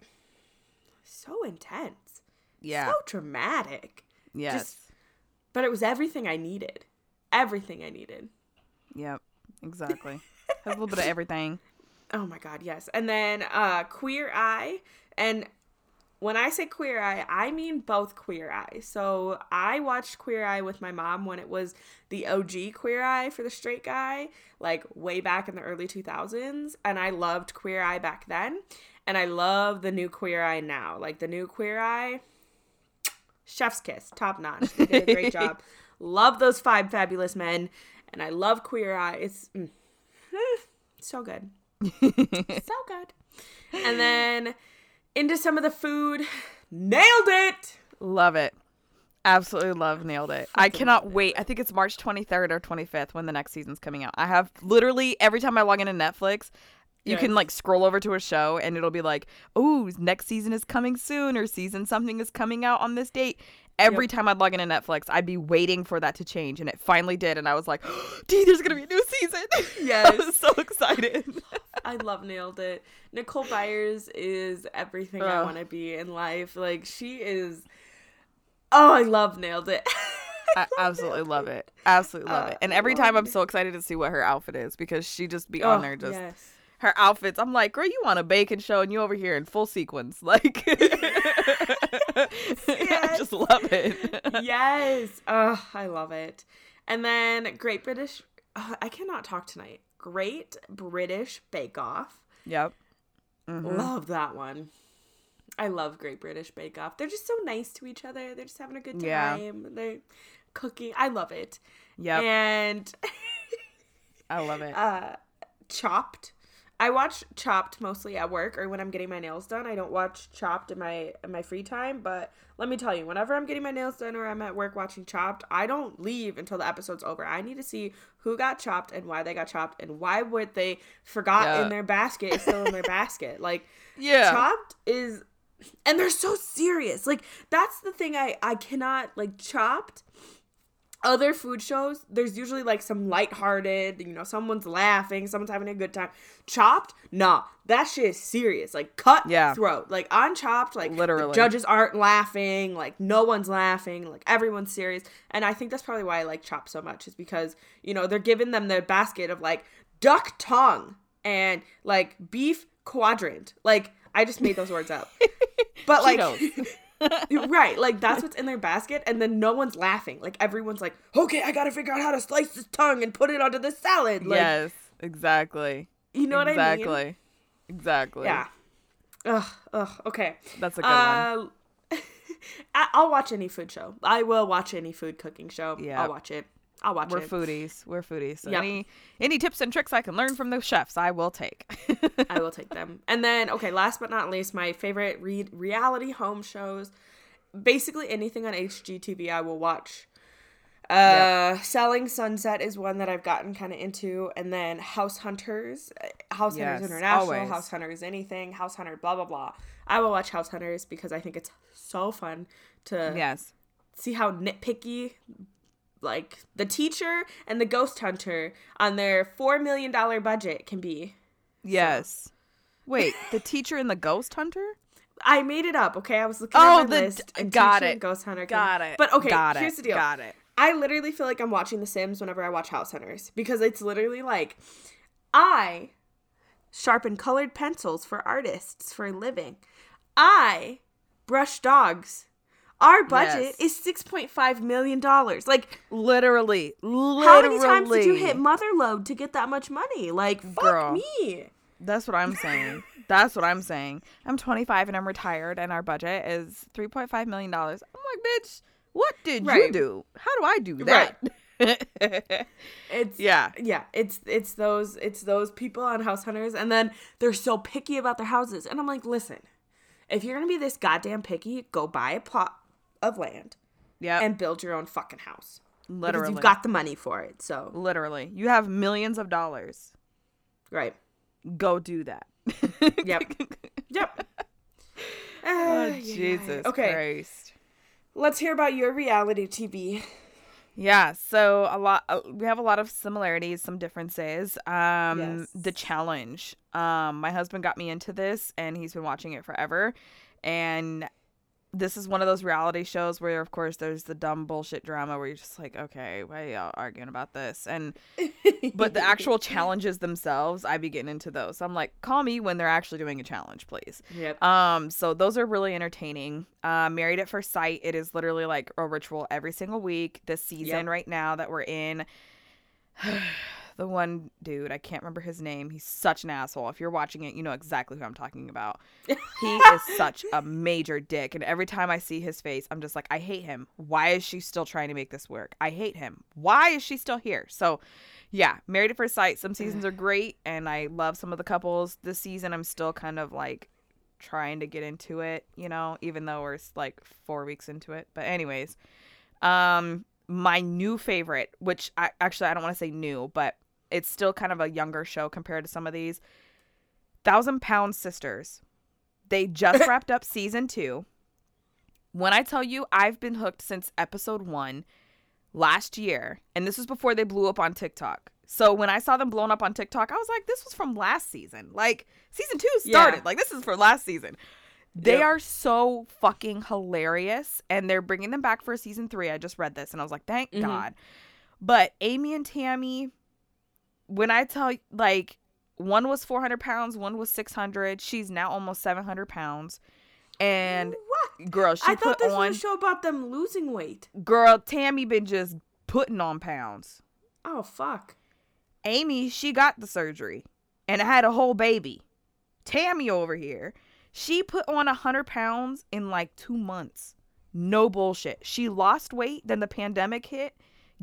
so intense. Yeah. So dramatic. yes. just- But it was everything I needed. Everything I needed. Yep. Exactly. A little bit of everything. Oh my god, yes. And then uh Queer Eye and when I say Queer Eye, I mean both Queer Eye. So I watched Queer Eye with my mom when it was the OG Queer Eye for the straight guy, like way back in the early 2000s, and I loved Queer Eye back then, and I love the new Queer Eye now. Like the new Queer Eye chef's kiss, top notch. They did a great job. Love those five fabulous men, and I love Queer Eye. It's mm, so good so good. And then into some of the food. Nailed it. Love it. Absolutely love nailed it. I cannot wait. I think it's March 23rd or 25th when the next season's coming out. I have literally every time I log into Netflix, you can like scroll over to a show and it'll be like, "Oh, next season is coming soon or season something is coming out on this date." Every Yep. time I'd log into Netflix, I'd be waiting for that to change and it finally did and I was like, "Dude, there's going to be a new season." Yes, I was so excited. I love nailed it. Nicole Byers is everything I want to be in life. Like she is. Oh, I love nailed it. I absolutely love it. Absolutely love Uh, it. And every time I'm so excited to see what her outfit is because she just be on Oh, there just yes. Her outfits. I'm like, girl, you on a bacon show and you over here in full sequins. Like I just love it. yes. Oh, I love it. And then Great British. oh, I cannot talk tonight. Great British Bake Off. yep. Mhm. Love that one. I love Great British Bake Off. They're just so nice to each other. They're just having a good Yeah. time. They're cooking. I love it. Yep. And I love it. uh Chopped. I watch Chopped mostly at work or when I'm getting my nails done. I don't watch Chopped in my in my free time, but let me tell you, whenever I'm getting my nails done or I'm at work watching Chopped, I don't leave until the episode's over. I need to see who got chopped and why they got chopped and why would they forgot Yeah. in their basket is still in their basket. Like Yeah. Chopped is and they're so serious. Like that's the thing I I cannot like Chopped other food shows, there's usually like some lighthearted, you know, someone's laughing, someone's having a good time. Chopped, nah, that shit is serious. Like cut Yeah. throat. Like on Chopped, like the Literally. judges aren't laughing, like no one's laughing, like everyone's serious. And I think that's probably why I like Chopped so much, is because, you know, they're giving them their basket of like duck tongue and like beef quadrant. Like I just made those words up. But like. right, like that's what's in their basket, and then no one's laughing. Like everyone's like, "Okay, I gotta figure out how to slice this tongue and put it onto the salad." Like, yes, exactly. you know what. I mean? Exactly. Exactly. Yeah. Ugh, ugh. Okay. That's a good one. Uh, I- I'll watch any food show. I will watch any food cooking show. Yeah. I'll watch it. I'll watch We're it. foodies. We're foodies. So Yep. any any tips and tricks I can learn from the chefs, I will take. I will take them. And then, okay, last but not least, my favorite re- reality home shows. Basically, anything on HGTV, I will watch. Uh, Selling Sunset is one that I've gotten kind of into, and then House Hunters, uh, House Yes, Hunters International, always. House Hunters anything, House Hunter, blah blah blah. I will watch House Hunters because I think it's so fun to yes. see how nitpicky like the teacher and the ghost hunter on their four million dollar budget can be. Yes. Wait, the teacher and the ghost hunter? I made it up, okay? I was looking Oh, at my the- list. And got Teacher it. and Ghost Hunter. Got came- it. But okay, Got here's it. the deal. Got it. I literally feel like I'm watching The Sims whenever I watch House Hunters because it's literally like I sharpen colored pencils for artists for a living. I brush dogs. Our budget Yes. is six point five million dollars. Like, Literally. Literally. how many times did you hit Motherlode to get that much money? Like, fuck Girl. me. That's what I'm saying. That's what I'm saying. I'm 25 and I'm retired, and our budget is 3.5 million dollars. I'm like, bitch, what did you do? How do I do that? It's yeah. yeah it's it's those it's those people on house hunters and then they're so picky about their houses and i'm like listen if you're gonna be this goddamn picky go buy a plot of land Yeah. and build your own fucking house literally. because you've got the money for it so literally. You have millions of dollars. right Go do that. yep yep Oh. Jesus okay Christ. let's hear about your reality tv Yeah, so a lot uh, we have a lot of similarities, some differences. Um Yes. the challenge. Um my husband got me into this and he's been watching it forever and this is one of those reality shows where of course there's the dumb bullshit drama where you're just like, okay, why are y'all arguing about this? And but the actual challenges themselves, I be getting into those. I'm like, call me when they're actually doing a challenge, please. yep Um, so those are really entertaining. Uh, Married at First Sight, it is literally like a ritual every single week. This season Yep. right now that we're in, the one dude, I can't remember his name. He's such an asshole. If you're watching it, you know exactly who I'm talking about. He is such a major dick, and every time I see his face, I'm just like, I hate him. Why is she still trying to make this work? I hate him. Why is she still here? So. Yeah, Married at First Sight. Some seasons are great, and I love some of the couples. This season, I'm still kind of like trying to get into it, you know, even though we're like four weeks into it. But anyways, um, my new favorite, which I actually I don't want to say new, but it's still kind of a younger show compared to some of these. Thousand Pound Sisters. They just wrapped up season two. When I tell you, I've been hooked since episode one last year, and this was before they blew up on TikTok. So when I saw them blown up on TikTok, I was like, this was from last season. Like season two started. Yeah. Like this is for last season. They Yep. are so fucking hilarious, and they're bringing them back for season three. I just read this, and I was like, thank Mhm. God. But Amy and Tammy, when I tell you, like, one was 400 pounds, one was 600. She's now almost 700 pounds. And what girl, she i thought this on, was a show about them losing weight girl, Tammy been just putting on pounds. oh fuck Amy, she got the surgery and had a whole baby. Tammy over here, she put on 100 pounds in like two months. No bullshit. She lost weight, then the pandemic hit,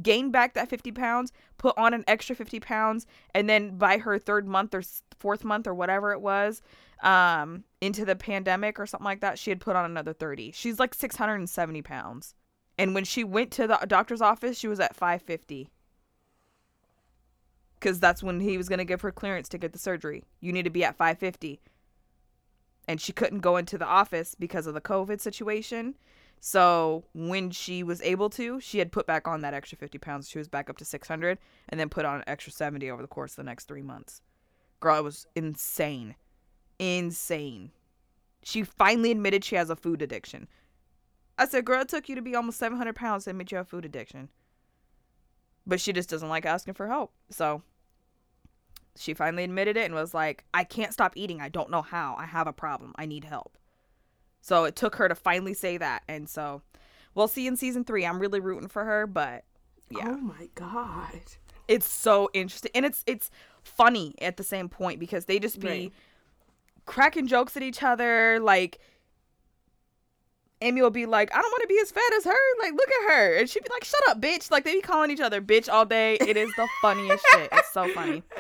gain back that 50 pounds, put on an extra 50 pounds, and then by her third month or fourth month or whatever it was, um, into the pandemic or something like that, she had put on another 30. She's like 670 pounds. And when she went to the doctor's office, she was at 550. Because that's when he was going to give her clearance to get the surgery. You need to be at 550. And she couldn't go into the office because of the COVID situation. So when she was able to, she had put back on that extra 50 pounds. She was back up to 600 and then put on an extra 70 over the course of the next three months. Girl, it was insane. Insane. She finally admitted she has a food addiction. I said, girl, it took you to be almost 700 pounds to admit you have food addiction. But she just doesn't like asking for help. So she finally admitted it and was like, I can't stop eating. I don't know how. I have a problem. I need help. So it took her to finally say that. And so we'll see in season three. I'm really rooting for her, but yeah. Oh my god. It's so interesting. And it's it's funny at the same point because they just be Right. cracking jokes at each other. Like Amy will be like, I don't want to be as fat as her. Like, look at her. And she'd be like, shut up, bitch. Like they be calling each other bitch all day. It is the funniest shit. It's so funny.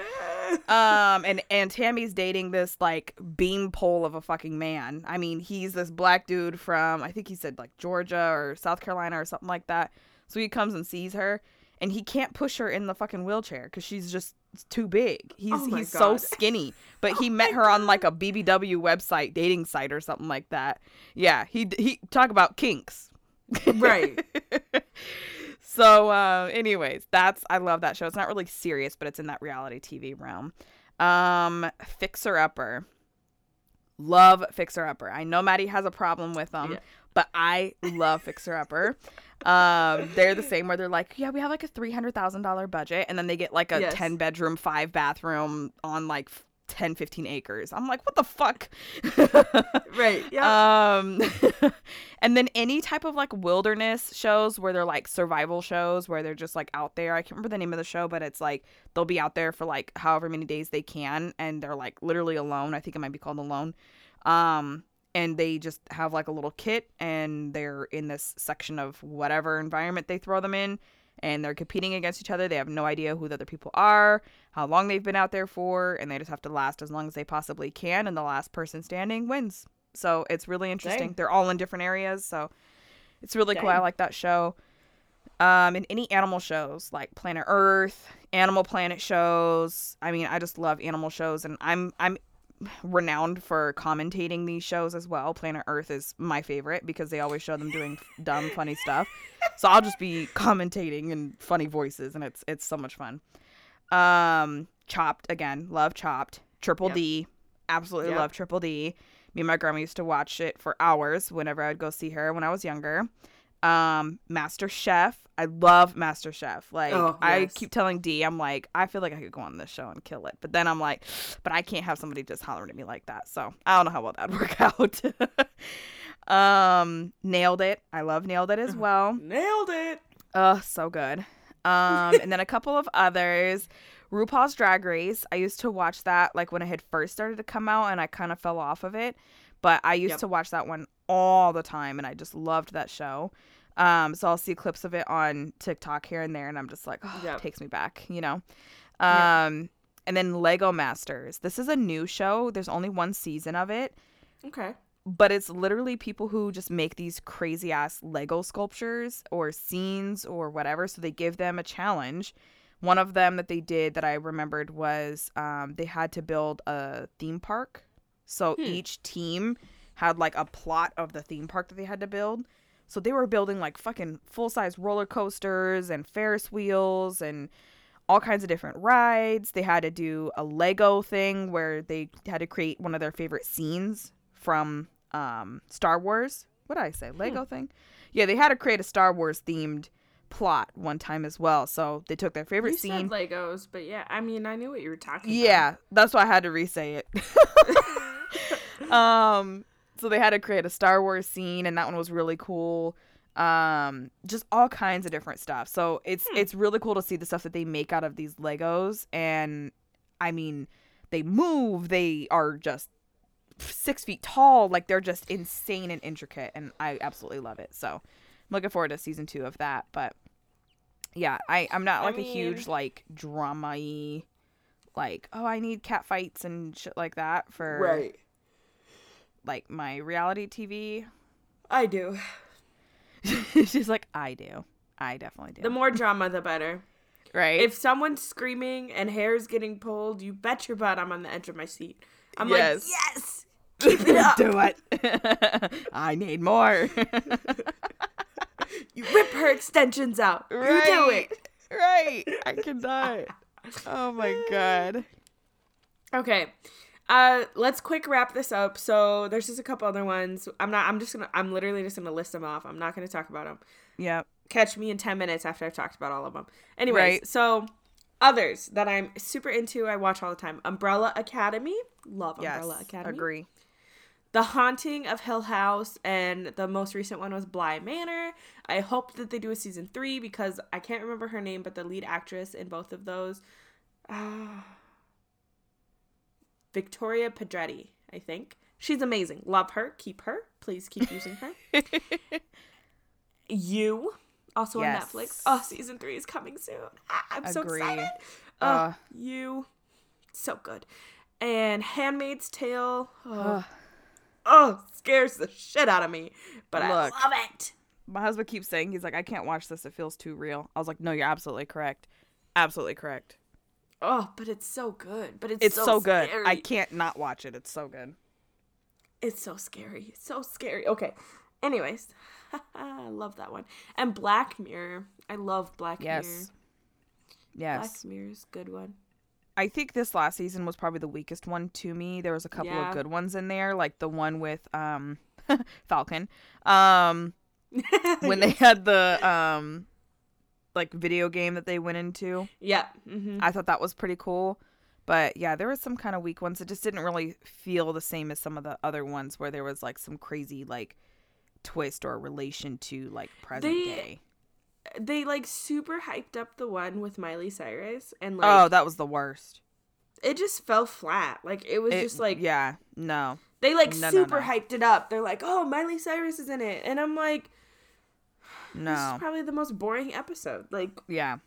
Um, and and Tammy's dating this like beam pole of a fucking man. I mean, he's this black dude from I think he said like Georgia or South Carolina or something like that. So he comes and sees her, and he can't push her in the fucking wheelchair because she's just too big. He's Oh he's so skinny. But he met her on like a BBW website dating site or something like that. Yeah, he he talk about kinks. right. So, uh, anyways, that's I love that show. It's not really serious, but it's in that reality TV realm. Um, Fixer Upper. Love Fixer Upper. I know Maddie has a problem with them, Yeah. but I love Fixer Upper. Um, they're the same where they're like, yeah, we have like a three hundred thousand dollar budget, and then they get like a Yes. ten bedroom, five bathroom on like 10, 15 acres. I'm like, what the fuck? Right. Yeah. Um, and then any type of like wilderness shows where they're like survival shows where they're just like out there. I can't remember the name of the show, but it's like they'll be out there for like however many days they can, and they're like literally alone. I think it might be called Alone. Um, and they just have like a little kit, and they're in this section of whatever environment they throw them in. And they're competing against each other. They have no idea who the other people are, how long they've been out there for, and they just have to last as long as they possibly can. And the last person standing wins. So it's really interesting. Dang. They're all in different areas, so it's really cool. I like that show. Um, and any animal shows like Planet Earth, Animal Planet shows. I mean, I just love animal shows, and I'm I'm renowned for commentating these shows as well. Planet Earth is my favorite because they always show them doing dumb, funny stuff. So I'll just be commentating in funny voices, and it's it's so much fun. Um, Chopped again, love Chopped. Triple Yep. D, absolutely Yep. love Triple D. Me and my grandma used to watch it for hours whenever I'd go see her when I was younger. Um, Master Chef, I love Master Chef. Like Oh, I keep telling D, I'm like, I feel like I could go on this show and kill it. But then I'm like, but I can't have somebody just hollering at me like that. So I don't know how well that'd work out. um, nailed it. I love nailed it as well. Nailed it. Oh, so good. Um, and then a couple of others. RuPaul's Drag Race. I used to watch that like when it had first started to come out, and I kind of fell off of it. But I used Yep. to watch that one all the time, and I just loved that show. Um, so I'll see clips of it on TikTok here and there, and I'm just like, oh, Yep. it takes me back, you know. Um, and then Lego Masters. This is a new show. There's only one season of it Okay. But it's literally people who just make these crazy ass Lego sculptures or scenes or whatever. So they give them a challenge. One of them that they did that I remembered was um, they had to build a theme park. So Hmm. each team had like a plot of the theme park that they had to build. So they were building like fucking full size roller coasters and Ferris wheels and all kinds of different rides. They had to do a Lego thing where they had to create one of their favorite scenes from um, Star Wars. What did I say? Lego thing? Yeah, they had to create a Star Wars themed plot one time as well. So they took their favorite You scene. said Legos, but yeah, I mean, I knew what you were talking Yeah, that's why I had to re-say it. um, so they had to create a Star Wars scene, and that one was really cool. Um, just all kinds of different stuff. So it's Hmm. it's really cool to see the stuff that they make out of these Legos, and I mean, they move. They are just six feet tall. Like they're just insane and intricate, and I absolutely love it. So I'm looking forward to season two of that. But yeah, I I'm not I like a huge like drama y like oh I need cat fights and shit like that for right like my reality TV. I do. She's like I do. I definitely do. The more drama, the better. right? If someone's screaming and hair's getting pulled, you bet your butt I'm on the edge of my seat. I'm Yes. like, yes, keep it up. do it. I need more. You rip her extensions out. You do it. Right. I cannot. Oh my god. Okay. Uh, let's quick wrap this up. So there's just a couple other ones. I'm not. I'm just gonna. I'm literally just gonna list them off. I'm not gonna talk about them. Yeah. Catch me in ten minutes after I've talked about all of them. Anyways, Right. so others that I'm super into. I watch all the time. Umbrella Academy. Love Yes. Umbrella Academy. Agree. The Haunting of Hill House, and the most recent one was Bly Manor. I hope that they do a season three because I can't remember her name, but the lead actress in both of those, uh, Victoria Pedretti, I think. She's amazing. Love her. Keep her. Please keep using her. you, also Yes. on Netflix. Oh, season three is coming soon. Ah, I'm so excited. Uh. Uh, you, so good. And Handmaid's Tale. Oh. Oh, scares the shit out of me. But Look. I love it. My husband keeps saying he's like, I can't watch this. It feels too real. I was like, No, you're absolutely correct. Absolutely correct. Oh, but it's so good. But it's It's so, good. scary. I can't not watch it. It's so good. It's so scary. It's so scary. Okay. Anyways, I love that one. And Black Mirror. I love Black Mirror. Yes. Yes. Black Mirror's a good one. I think this last season was probably the weakest one to me. There was a couple Yeah. of good ones in there, like the one with um Falcon. Um when they had the um like video game that they went into. yeah. Mm-hmm. I thought that was pretty cool. But yeah, there was some kind of weak ones. It just didn't really feel the same as some of the other ones where there was like some crazy like twist or relation to like present They- day. They like super hyped up the one with Miley Cyrus, and like oh, that was the worst. it just fell flat. Like it was It- just like yeah, no. they like No, no, super no. hyped it up. They're like, oh, Miley Cyrus is in it, and I'm like, this No. is probably the most boring episode. Like, Yeah.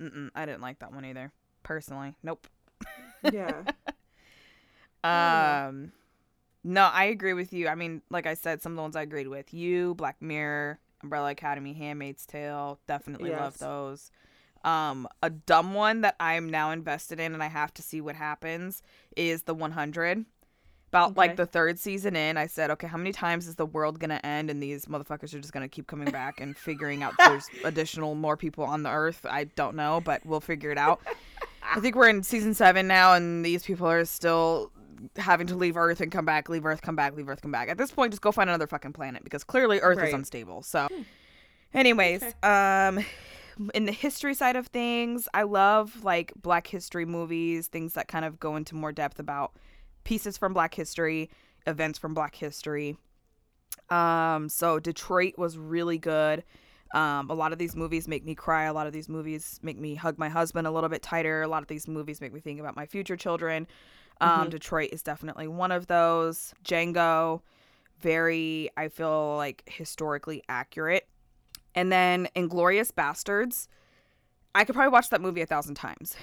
Mm-mm, I didn't like that one either. Personally. Nope. yeah. Um No, I agree with you. I mean, like I said, some of the ones I agreed with. You, Black Mirror, Umbrella Academy, Handmaid's Tale, definitely love those. Um a dumb one that I'm now invested in and I have to see what happens is the 100. About like the third season in, I said, okay, how many times is the world gonna end and these motherfuckers are just gonna keep coming back and figuring out there's additional more people on the earth? I don't know, but we'll figure it out. I think we're in season seven now, and these people are still having to leave Earth and come back, leave Earth, come back, leave Earth, come back. At this point, just go find another fucking planet because clearly Earth is unstable. So, anyways, um, in the history side of things, I love like Black History movies, things that kind of go into more depth about pieces from Black history, events from Black history. Um, so Detroit was really good. Um, a lot of these movies make me cry. A lot of these movies make me hug my husband a little bit tighter. A lot of these movies make me think about my future children. Um, Detroit is definitely one of those. Django, very, I feel like historically accurate. And then Inglourious Basterds, I could probably watch that movie a thousand times.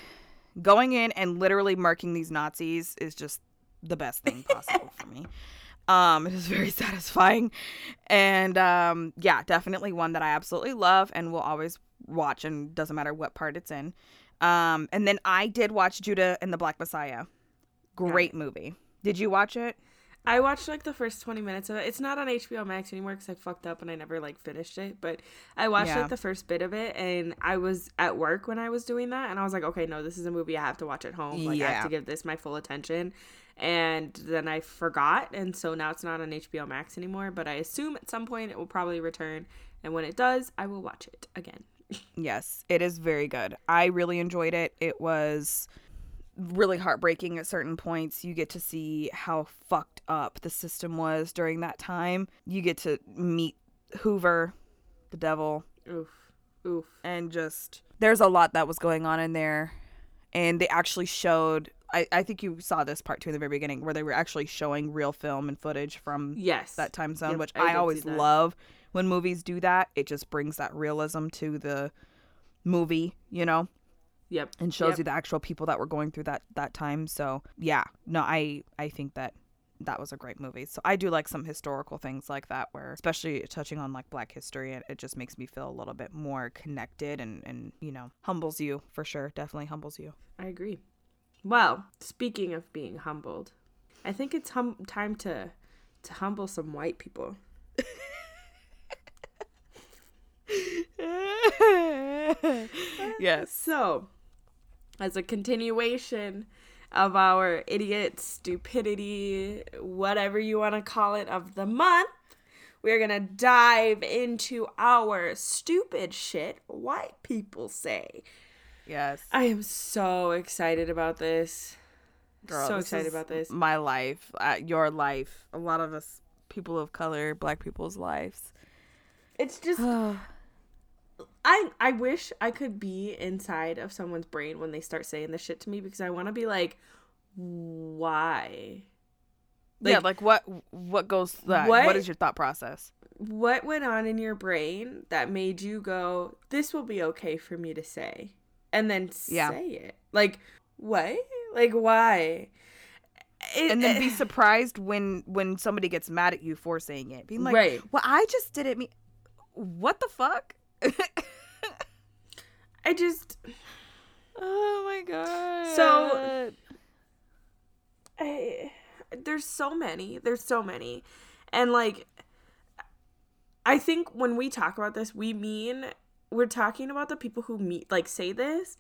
Going in and literally marking these Nazis is just the best thing possible for me. Um, it is very satisfying. And um, yeah, definitely one that I absolutely love and will always watch, and doesn't matter what part it's in. Um, and then I did watch Judas and the Black Messiah. Great movie. Did you watch it? I watched like the first 20 minutes of it. It's not on HBO Max anymore because I fucked up and I never like finished it. But I watched Yeah. like the first bit of it and I was at work when I was doing that. And I was like, okay, no, this is a movie I have to watch at home. Like, I have to give this my full attention. And then I forgot. And so now it's not on HBO Max anymore. But I assume at some point it will probably return. And when it does, I will watch it again. Yes, it is very good. I really enjoyed it. It was really heartbreaking at certain points. You get to see how fucked up the system was during that time. You get to meet Hoover, the devil, Oof. Oof. and just there's a lot that was going on in there. And they actually showed I, I think you saw this part too in the very beginning where they were actually showing real film and footage from Yes. that time zone, Yep, which I I, always love when movies do that. It just brings that realism to the movie, you know, Yep. and shows Yep. you the actual people that were going through that that time. So yeah, no, I I think that that was a great movie. So I do like some historical things like that, where especially touching on like Black history, it, it just makes me feel a little bit more connected and and you know humbles you for sure. Definitely humbles you. I agree. Well, speaking of being humbled, I think it's hum- time to to humble some white people. yes. So, as a continuation of our idiot stupidity, whatever you want to call it, of the month, we're going to dive into our stupid shit white people say. Yes. I am so excited about this. Girl, so this excited about this. My life, uh, your life, a lot of us, people of color, black people's lives. It's just I I wish I could be inside of someone's brain when they start saying this shit to me because I want to be like why? yeah, Like, like what what goes that? what- what is your thought process? what went on in your brain that made you go this will be okay for me to say and then Yeah. say it? Like what? Like why? It- And then be eh. surprised when when somebody gets mad at you for saying it. Being like, Right. "Well, I just didn't mean what the fuck?" I just oh my god. So- I, there's so many. There's so many. And like I think when we talk about this, we mean we're talking about the people who meet like say this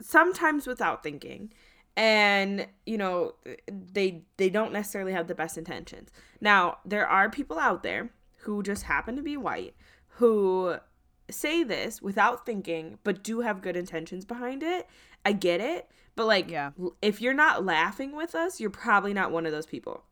sometimes without thinking. And you know, they they don't necessarily have the best intentions. Now, there are people out there who just happen to be white who say this without thinking but do have good intentions behind it. I get it, but like Yeah. if you're not laughing with us, you're probably not one of those people.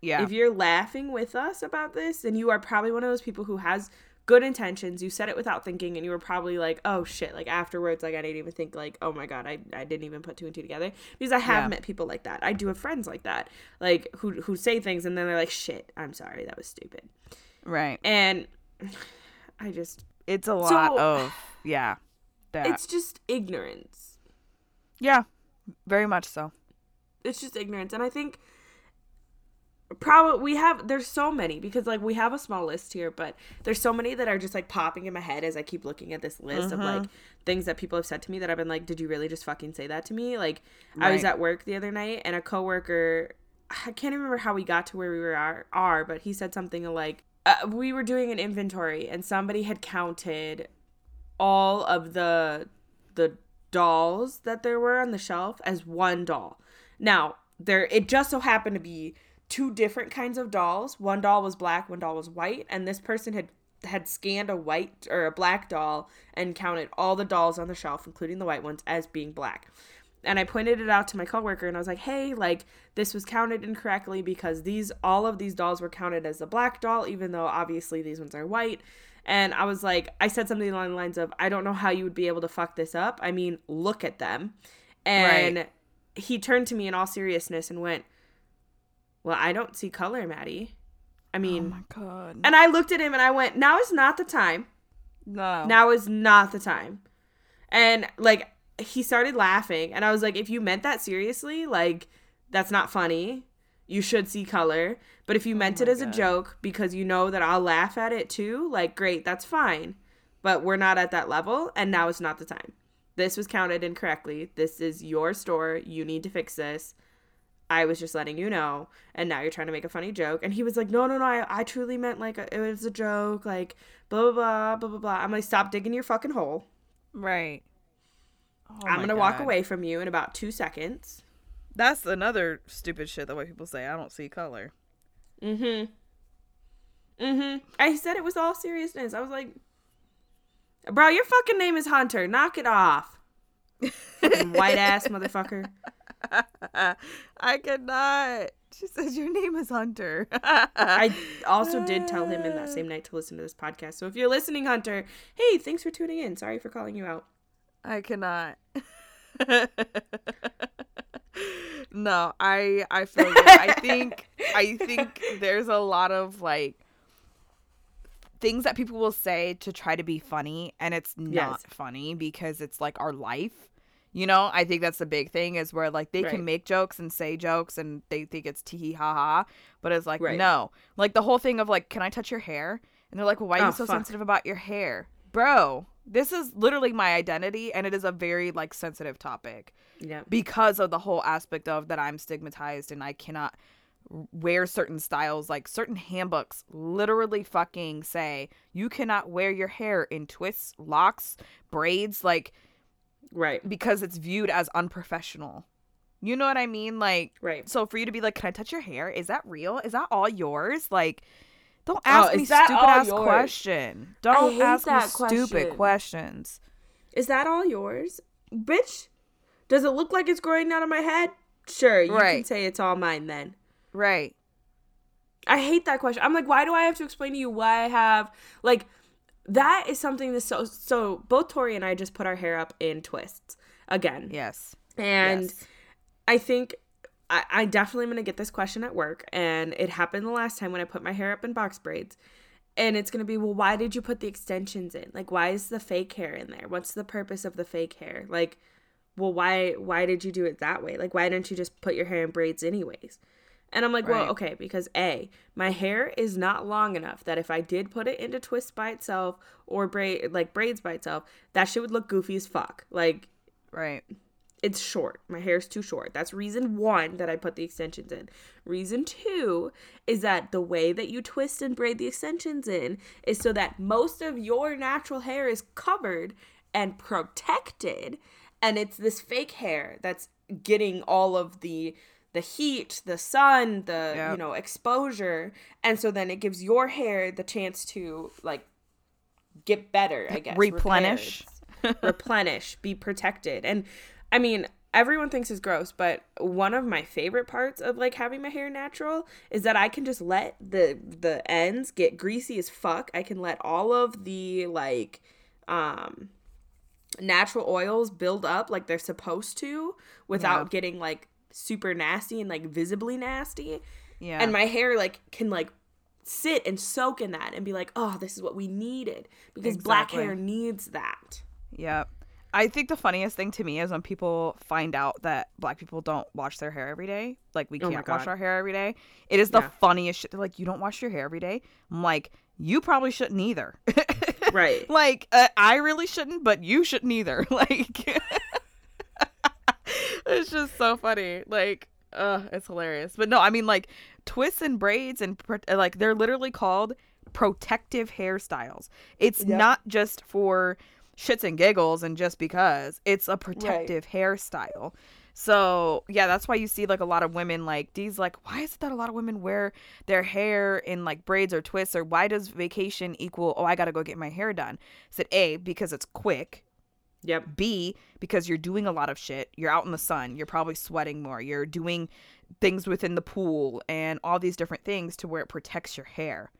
yeah. If you're laughing with us about this, then you are probably one of those people who has good intentions. You said it without thinking, and you were probably like, "Oh shit!" Like afterwards, like I didn't even think, like, "Oh my god, I, I didn't even put two and two together." Because I have Yeah. met people like that. I do have friends like that, like who who say things and then they're like, "Shit, I'm sorry, that was stupid," right. and I just It's a lot So- of yeah. That. it's just ignorance. yeah. Very much so. it's just ignorance and i think probably we have there's so many because like we have a small list here but there's so many that are just like popping in my head as i keep looking at this list of like mm-hmm. things that people have said to me that i've been like did you really just fucking say that to me like i was at work the other night and a coworker i can't even remember how we got to where we were are, are but he said something like uh, we were doing an inventory and somebody had counted all of the the dolls that there were on the shelf as one doll. Now, there it just so happened to be two different kinds of dolls. One doll was black, one doll was white, and this person had had scanned a white or a black doll and counted all the dolls on the shelf, including the white ones, as being black. And I pointed it out to my coworker and I was like, "Hey, like this was counted incorrectly because these all of these dolls were counted as a black doll even though obviously these ones are white." And I was like, I said something along the lines of, I don't know how you would be able to fuck this up. I mean, look at them. And Right. he turned to me in all seriousness and went, Well, I don't see color, Maddie. I mean, oh my god. and I looked at him and I went, Now is not the time. no. Now is not the time. And like, he started laughing. And I was like, If you meant that seriously, like, that's not funny. You should see color. But if you oh meant it as a joke because you know that I'll laugh at it too, like, great, that's fine. But we're not at that level. And now is not the time. This was counted incorrectly. This is your store. You need to fix this. I was just letting you know, and now you're trying to make a funny joke. And he was like, "No, no, no, I, I truly meant like it was a joke, like blah blah blah blah blah blah." I'm like, "Stop digging your fucking hole. right. Oh I'm gonna walk away from you in about two seconds." That's another stupid shit that white people say. I don't see color. Mm-hmm. Mm-hmm. I said it was all seriousness. I was like, "Bro, your fucking name is Hunter. Knock it off." Fucking white ass motherfucker. I cannot. She says your name is Hunter. I also did tell him in that same night to listen to this podcast. So if you're listening, Hunter, hey, thanks for tuning in. Sorry for calling you out. I cannot. no, I I feel you. I think I think there's a lot of like things that people will say to try to be funny and it's not Yes. funny because it's like our life. You know, I think that's the big thing is where like they Right. can make jokes and say jokes and they think it's tee hee ha ha, but it's like Right. no. Like the whole thing of like, can I touch your hair? And they're like, well, why are Oh, you so fuck. sensitive about your hair, bro? This is literally my identity, and it is a very like sensitive topic Yeah. because of the whole aspect of that I'm stigmatized and I cannot wear certain styles like certain handbooks literally fucking say you cannot wear your hair in twists, locks, braids like Right. because it's viewed as unprofessional. You know what I mean? Like Right. so for you to be like, "Can I touch your hair? Is that real? Is that all yours?" Like don't oh, ask Oh, me stupid ass yours? question. Don't ask me that stupid questions. Is that all yours? Bitch, does it look like it's growing out of my head? Sure, you can say it's all mine then. Right. I hate that question. I'm like, why do I have to explain to you why I have like that is something that's so so both Tori and I just put our hair up in twists again. Yes. And Yes. I think I, I definitely am gonna get this question at work and it happened the last time when I put my hair up in box braids. And it's gonna be, well, why did you put the extensions in? Like why is the fake hair in there? What's the purpose of the fake hair? Like, well, why why did you do it that way? Like why didn't you just put your hair in braids anyways? And I'm like, well, okay, because A, my hair is not long enough that if I did put it into twists by itself or braid like braids by itself, that shit would look goofy as fuck. Like Right. It's short. My hair is too short. That's reason one that I put the extensions in. Reason two is that the way that you twist and braid the extensions in is so that most of your natural hair is covered and protected, and it's this fake hair that's getting all of the the heat, the sun, the you know exposure, and so then it gives your hair the chance to like get better. I guess Replenish. repaired replenish, be protected. And I mean, everyone thinks it's gross, but one of my favorite parts of like having my hair natural is that I can just let the the ends get greasy as fuck. I can let all of the like um natural oils build up like they're supposed to without Yeah. getting like super nasty and like visibly nasty Yeah. and my hair like can like sit and soak in that and be like oh this is what we needed because black hair needs that Yep. I think the funniest thing to me is when people find out that black people don't wash their hair every day. Like we Oh can't wash our hair every day. It is the Yeah. funniest shit. They're like, you don't wash your hair every day. I'm like, you probably shouldn't either. right like uh, I really shouldn't, but you shouldn't either. Like it's just so funny. Like, uh, it's hilarious. But no, I mean like twists and braids and pro- like they're literally called protective hairstyles. It's Yep. not just for shits and giggles and just because. It's a protective hairstyle. So yeah, that's why you see like a lot of women like these like, why is it that a lot of women wear their hair in like braids or twists or why does vacation equal oh I gotta go get my hair done? I said A, because it's quick. yep B, because you're doing a lot of shit. You're out in the sun. You're probably sweating more. You're doing things within the pool and all these different things to where it protects your hair.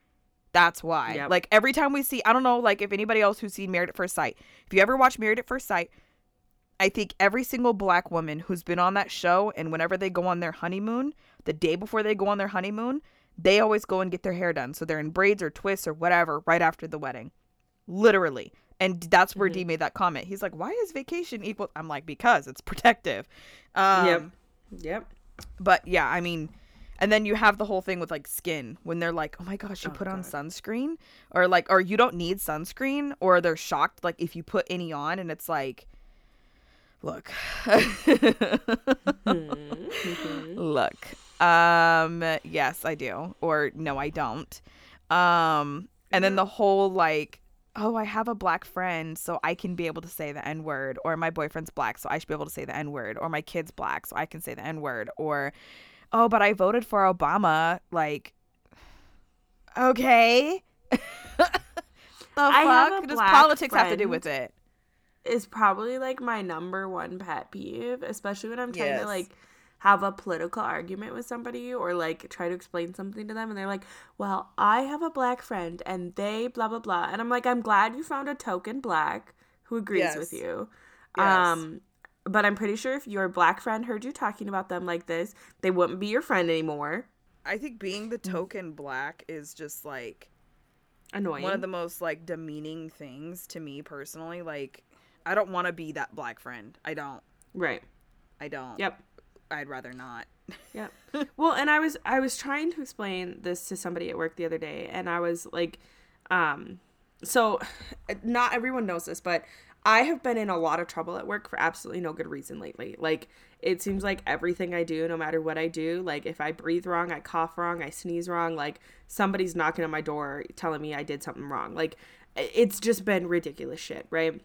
That's why. Yep. Like every time we see, I don't know, like if anybody else who's seen Married at First Sight, if you ever watch Married at First Sight, I think every single black woman who's been on that show and whenever they go on their honeymoon, the day before they go on their honeymoon, they always go and get their hair done. So they're in braids or twists or whatever right after the wedding. Literally. And that's where D made that comment. He's like, "Why is vacation equal?" I'm like, "Because it's protective." Um, yep yep But yeah, I mean, and then you have the whole thing with like skin when they're like, "Oh my gosh, you Oh, put on God. sunscreen," or like, or you don't need sunscreen, or they're shocked like if you put any on, and it's like, look, Mm-hmm. look, um, yes, I do, or no, I don't, um, and then the whole like. Oh, I have a black friend, so I can be able to say the N word, or my boyfriend's black, so I should be able to say the N word, or my kid's black, so I can say the N word, or oh, but I voted for Obama. Like, okay. the fuck does politics have to do with it? is probably like my number one pet peeve, especially when I'm trying Yes. to like have a political argument with somebody or like try to explain something to them and they're like, "Well, I have a black friend and they blah blah blah." And I'm like, "I'm glad you found a token black who agrees with you." Yes. Um but I'm pretty sure if your black friend heard you talking about them like this, they wouldn't be your friend anymore. I think being the token black is just like annoying. one of the most like demeaning things to me personally. Like, I don't want to be that black friend. I don't. right. I don't. Yep. I'd rather not. Yep. well, and I was I was trying to explain this to somebody at work the other day, and I was like, um, so not everyone knows this, but I have been in a lot of trouble at work for absolutely no good reason lately. Like it seems like everything I do, no matter what I do, like if I breathe wrong, I cough wrong, I sneeze wrong, like somebody's knocking on my door telling me I did something wrong. Like it's just been ridiculous shit, right?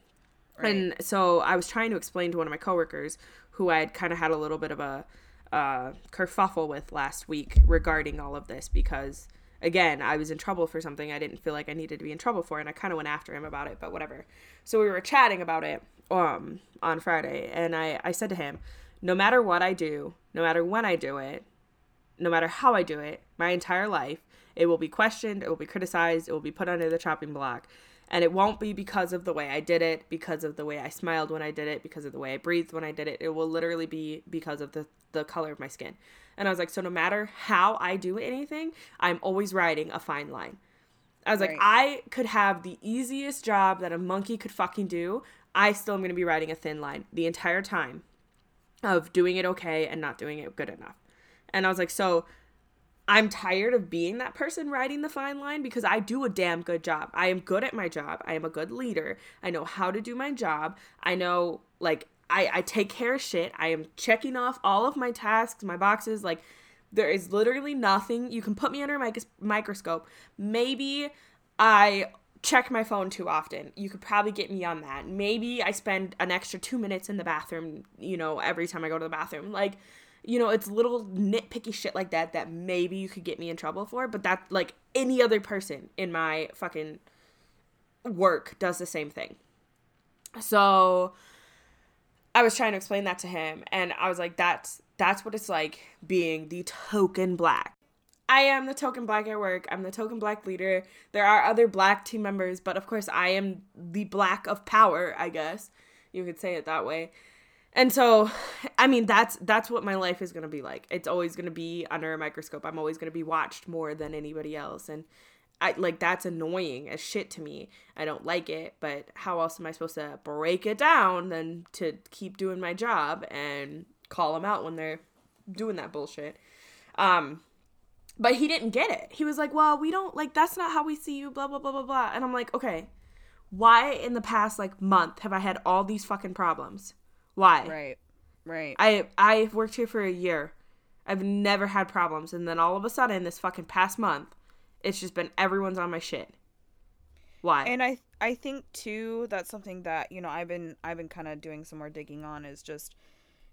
Right. And so I was trying to explain to one of my coworkers who I had kind of had a little bit of a uh, kerfuffle with last week regarding all of this because, again, I was in trouble for something I didn't feel like I needed to be in trouble for, and I kind of went after him about it, but whatever. So we were chatting about it um, on Friday, and I, I said to him, no matter what I do, no matter when I do it, no matter how I do it, my entire life, it will be questioned, it will be criticized, it will be put under the chopping block. And it won't be because of the way I did it, because of the way I smiled when I did it, because of the way I breathed when I did it. It will literally be because of the, the color of my skin. And I was like, so no matter how I do anything, I'm always riding a fine line. I was like, I could have the easiest job that a monkey could fucking do. I still am going to be riding a thin line the entire time of doing it okay and not doing it good enough. And I was like, so I'm tired of being that person riding the fine line because I do a damn good job. I am good at my job. I am a good leader. I know how to do my job. I know, like, I, I take care of shit. I am checking off all of my tasks, my boxes. Like, there is literally nothing. You can put me under a mic- microscope. Maybe I check my phone too often. You could probably get me on that. Maybe I spend an extra two minutes in the bathroom, you know, every time I go to the bathroom. Like, you know, it's little nitpicky shit like that that maybe you could get me in trouble for, but that, like, any other person in my fucking work does the same thing. So I was trying to explain that to him and I was like that's that's what it's like being the token black. I am the token black at work. I'm the token black leader. There are other black team members, but of course I am the black of power, I guess. You could say it that way. And so, I mean, that's that's what my life is going to be like. It's always going to be under a microscope. I'm always going to be watched more than anybody else and I like that's annoying as shit to me. I don't like it, but how else am I supposed to break it down than to keep doing my job and call them out when they're doing that bullshit? Um but he didn't get it. He was like, "Well, we don't like that's not how we see you, blah blah blah blah blah." And I'm like, "Okay. Why in the past like month have I had all these fucking problems? Why?" Right. Right. I I've worked here for a year. I've never had problems, and then all of a sudden, this fucking past month, it's just been everyone's on my shit. Why? and i i think too that's something that you know i've been i've been kind of doing some more digging on is just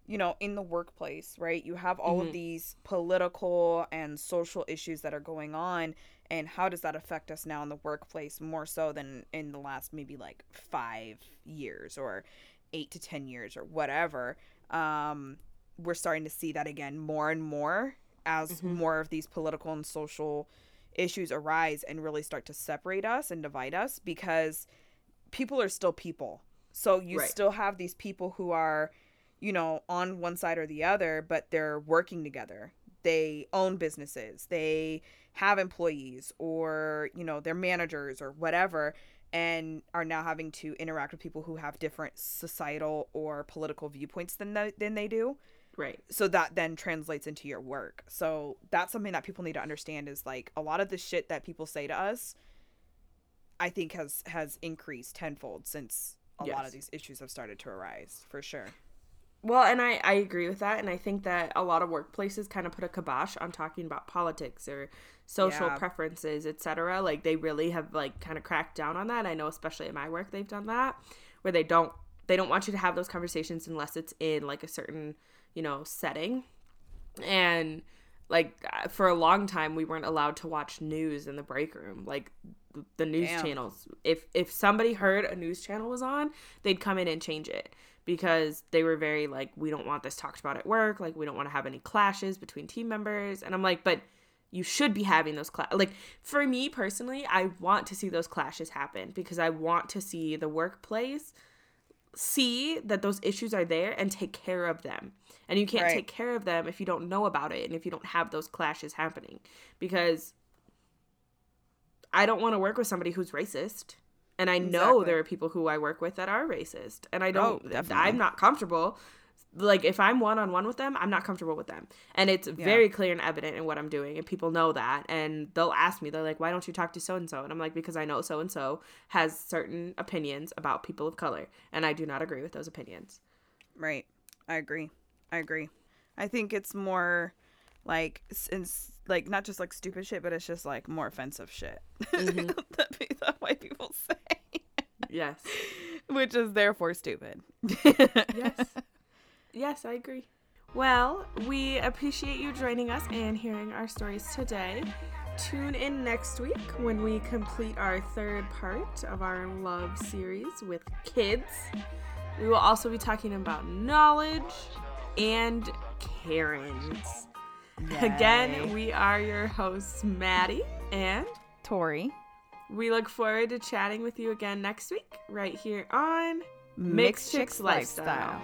you know in the workplace right you have all of these political and social issues that are going on and how does that affect us now in the workplace more so than in the last maybe like five years or eight to ten years or whatever um we're starting to see that again more and more as more of these political and social issues arise and really start to separate us and divide us because people are still people. So you Right. still have these people who are, you know, on one side or the other, but they're working together. They own businesses, they have employees, or, you know, they're managers or whatever, and are now having to interact with people who have different societal or political viewpoints than they, than they do right. so that then translates into your work so that's something that people need to understand is like a lot of the shit that people say to us i think has has increased tenfold since a lot of these issues have started to arise for sure Well, and I I agree with that, and I think that a lot of workplaces kind of put a kibosh on talking about politics or social Yeah. preferences, etc. Like they really have like kind of cracked down on that. I know, especially at my work, they've done that where they don't they don't want you to have those conversations unless it's in like a certain you know setting. And like uh, for a long time we weren't allowed to watch news in the break room like the news Damn. channels. If if somebody heard a news channel was on they'd come in and change it because they were very like we don't want this talked about at work. Like we don't want to have any clashes between team members. And i'm like but you should be having those cla- like for me personally i want to see those clashes happen because i want to see the workplace see that those issues are there and take care of them. And you can't Right. take care of them if you don't know about it and if you don't have those clashes happening. Because I don't want to work with somebody who's racist. And I know there are people who I work with that are racist. And I oh, don't Oh. I'm not comfortable. Like if I'm one on one with them, I'm not comfortable with them. And it's very clear and evident in what I'm doing and people know that and they'll ask me they're like why don't you talk to so and so? And I'm like because I know so and so has certain opinions about people of color and I do not agree with those opinions. Right. I agree. I agree. I think it's more like s- it's like not just like stupid shit, but it's just like more offensive shit mm-hmm. that, pe- that white people say, Yes. which is therefore stupid. Yes. yes, I agree. Well, we appreciate you joining us and hearing our stories today. Tune in next week when we complete our third part of our love series with kids. We will also be talking about knowledge and Karens. Again, we are your hosts, Maddie, and Tori, we look forward to chatting with you again next week, right here on Mixed Chicks Lifestyle.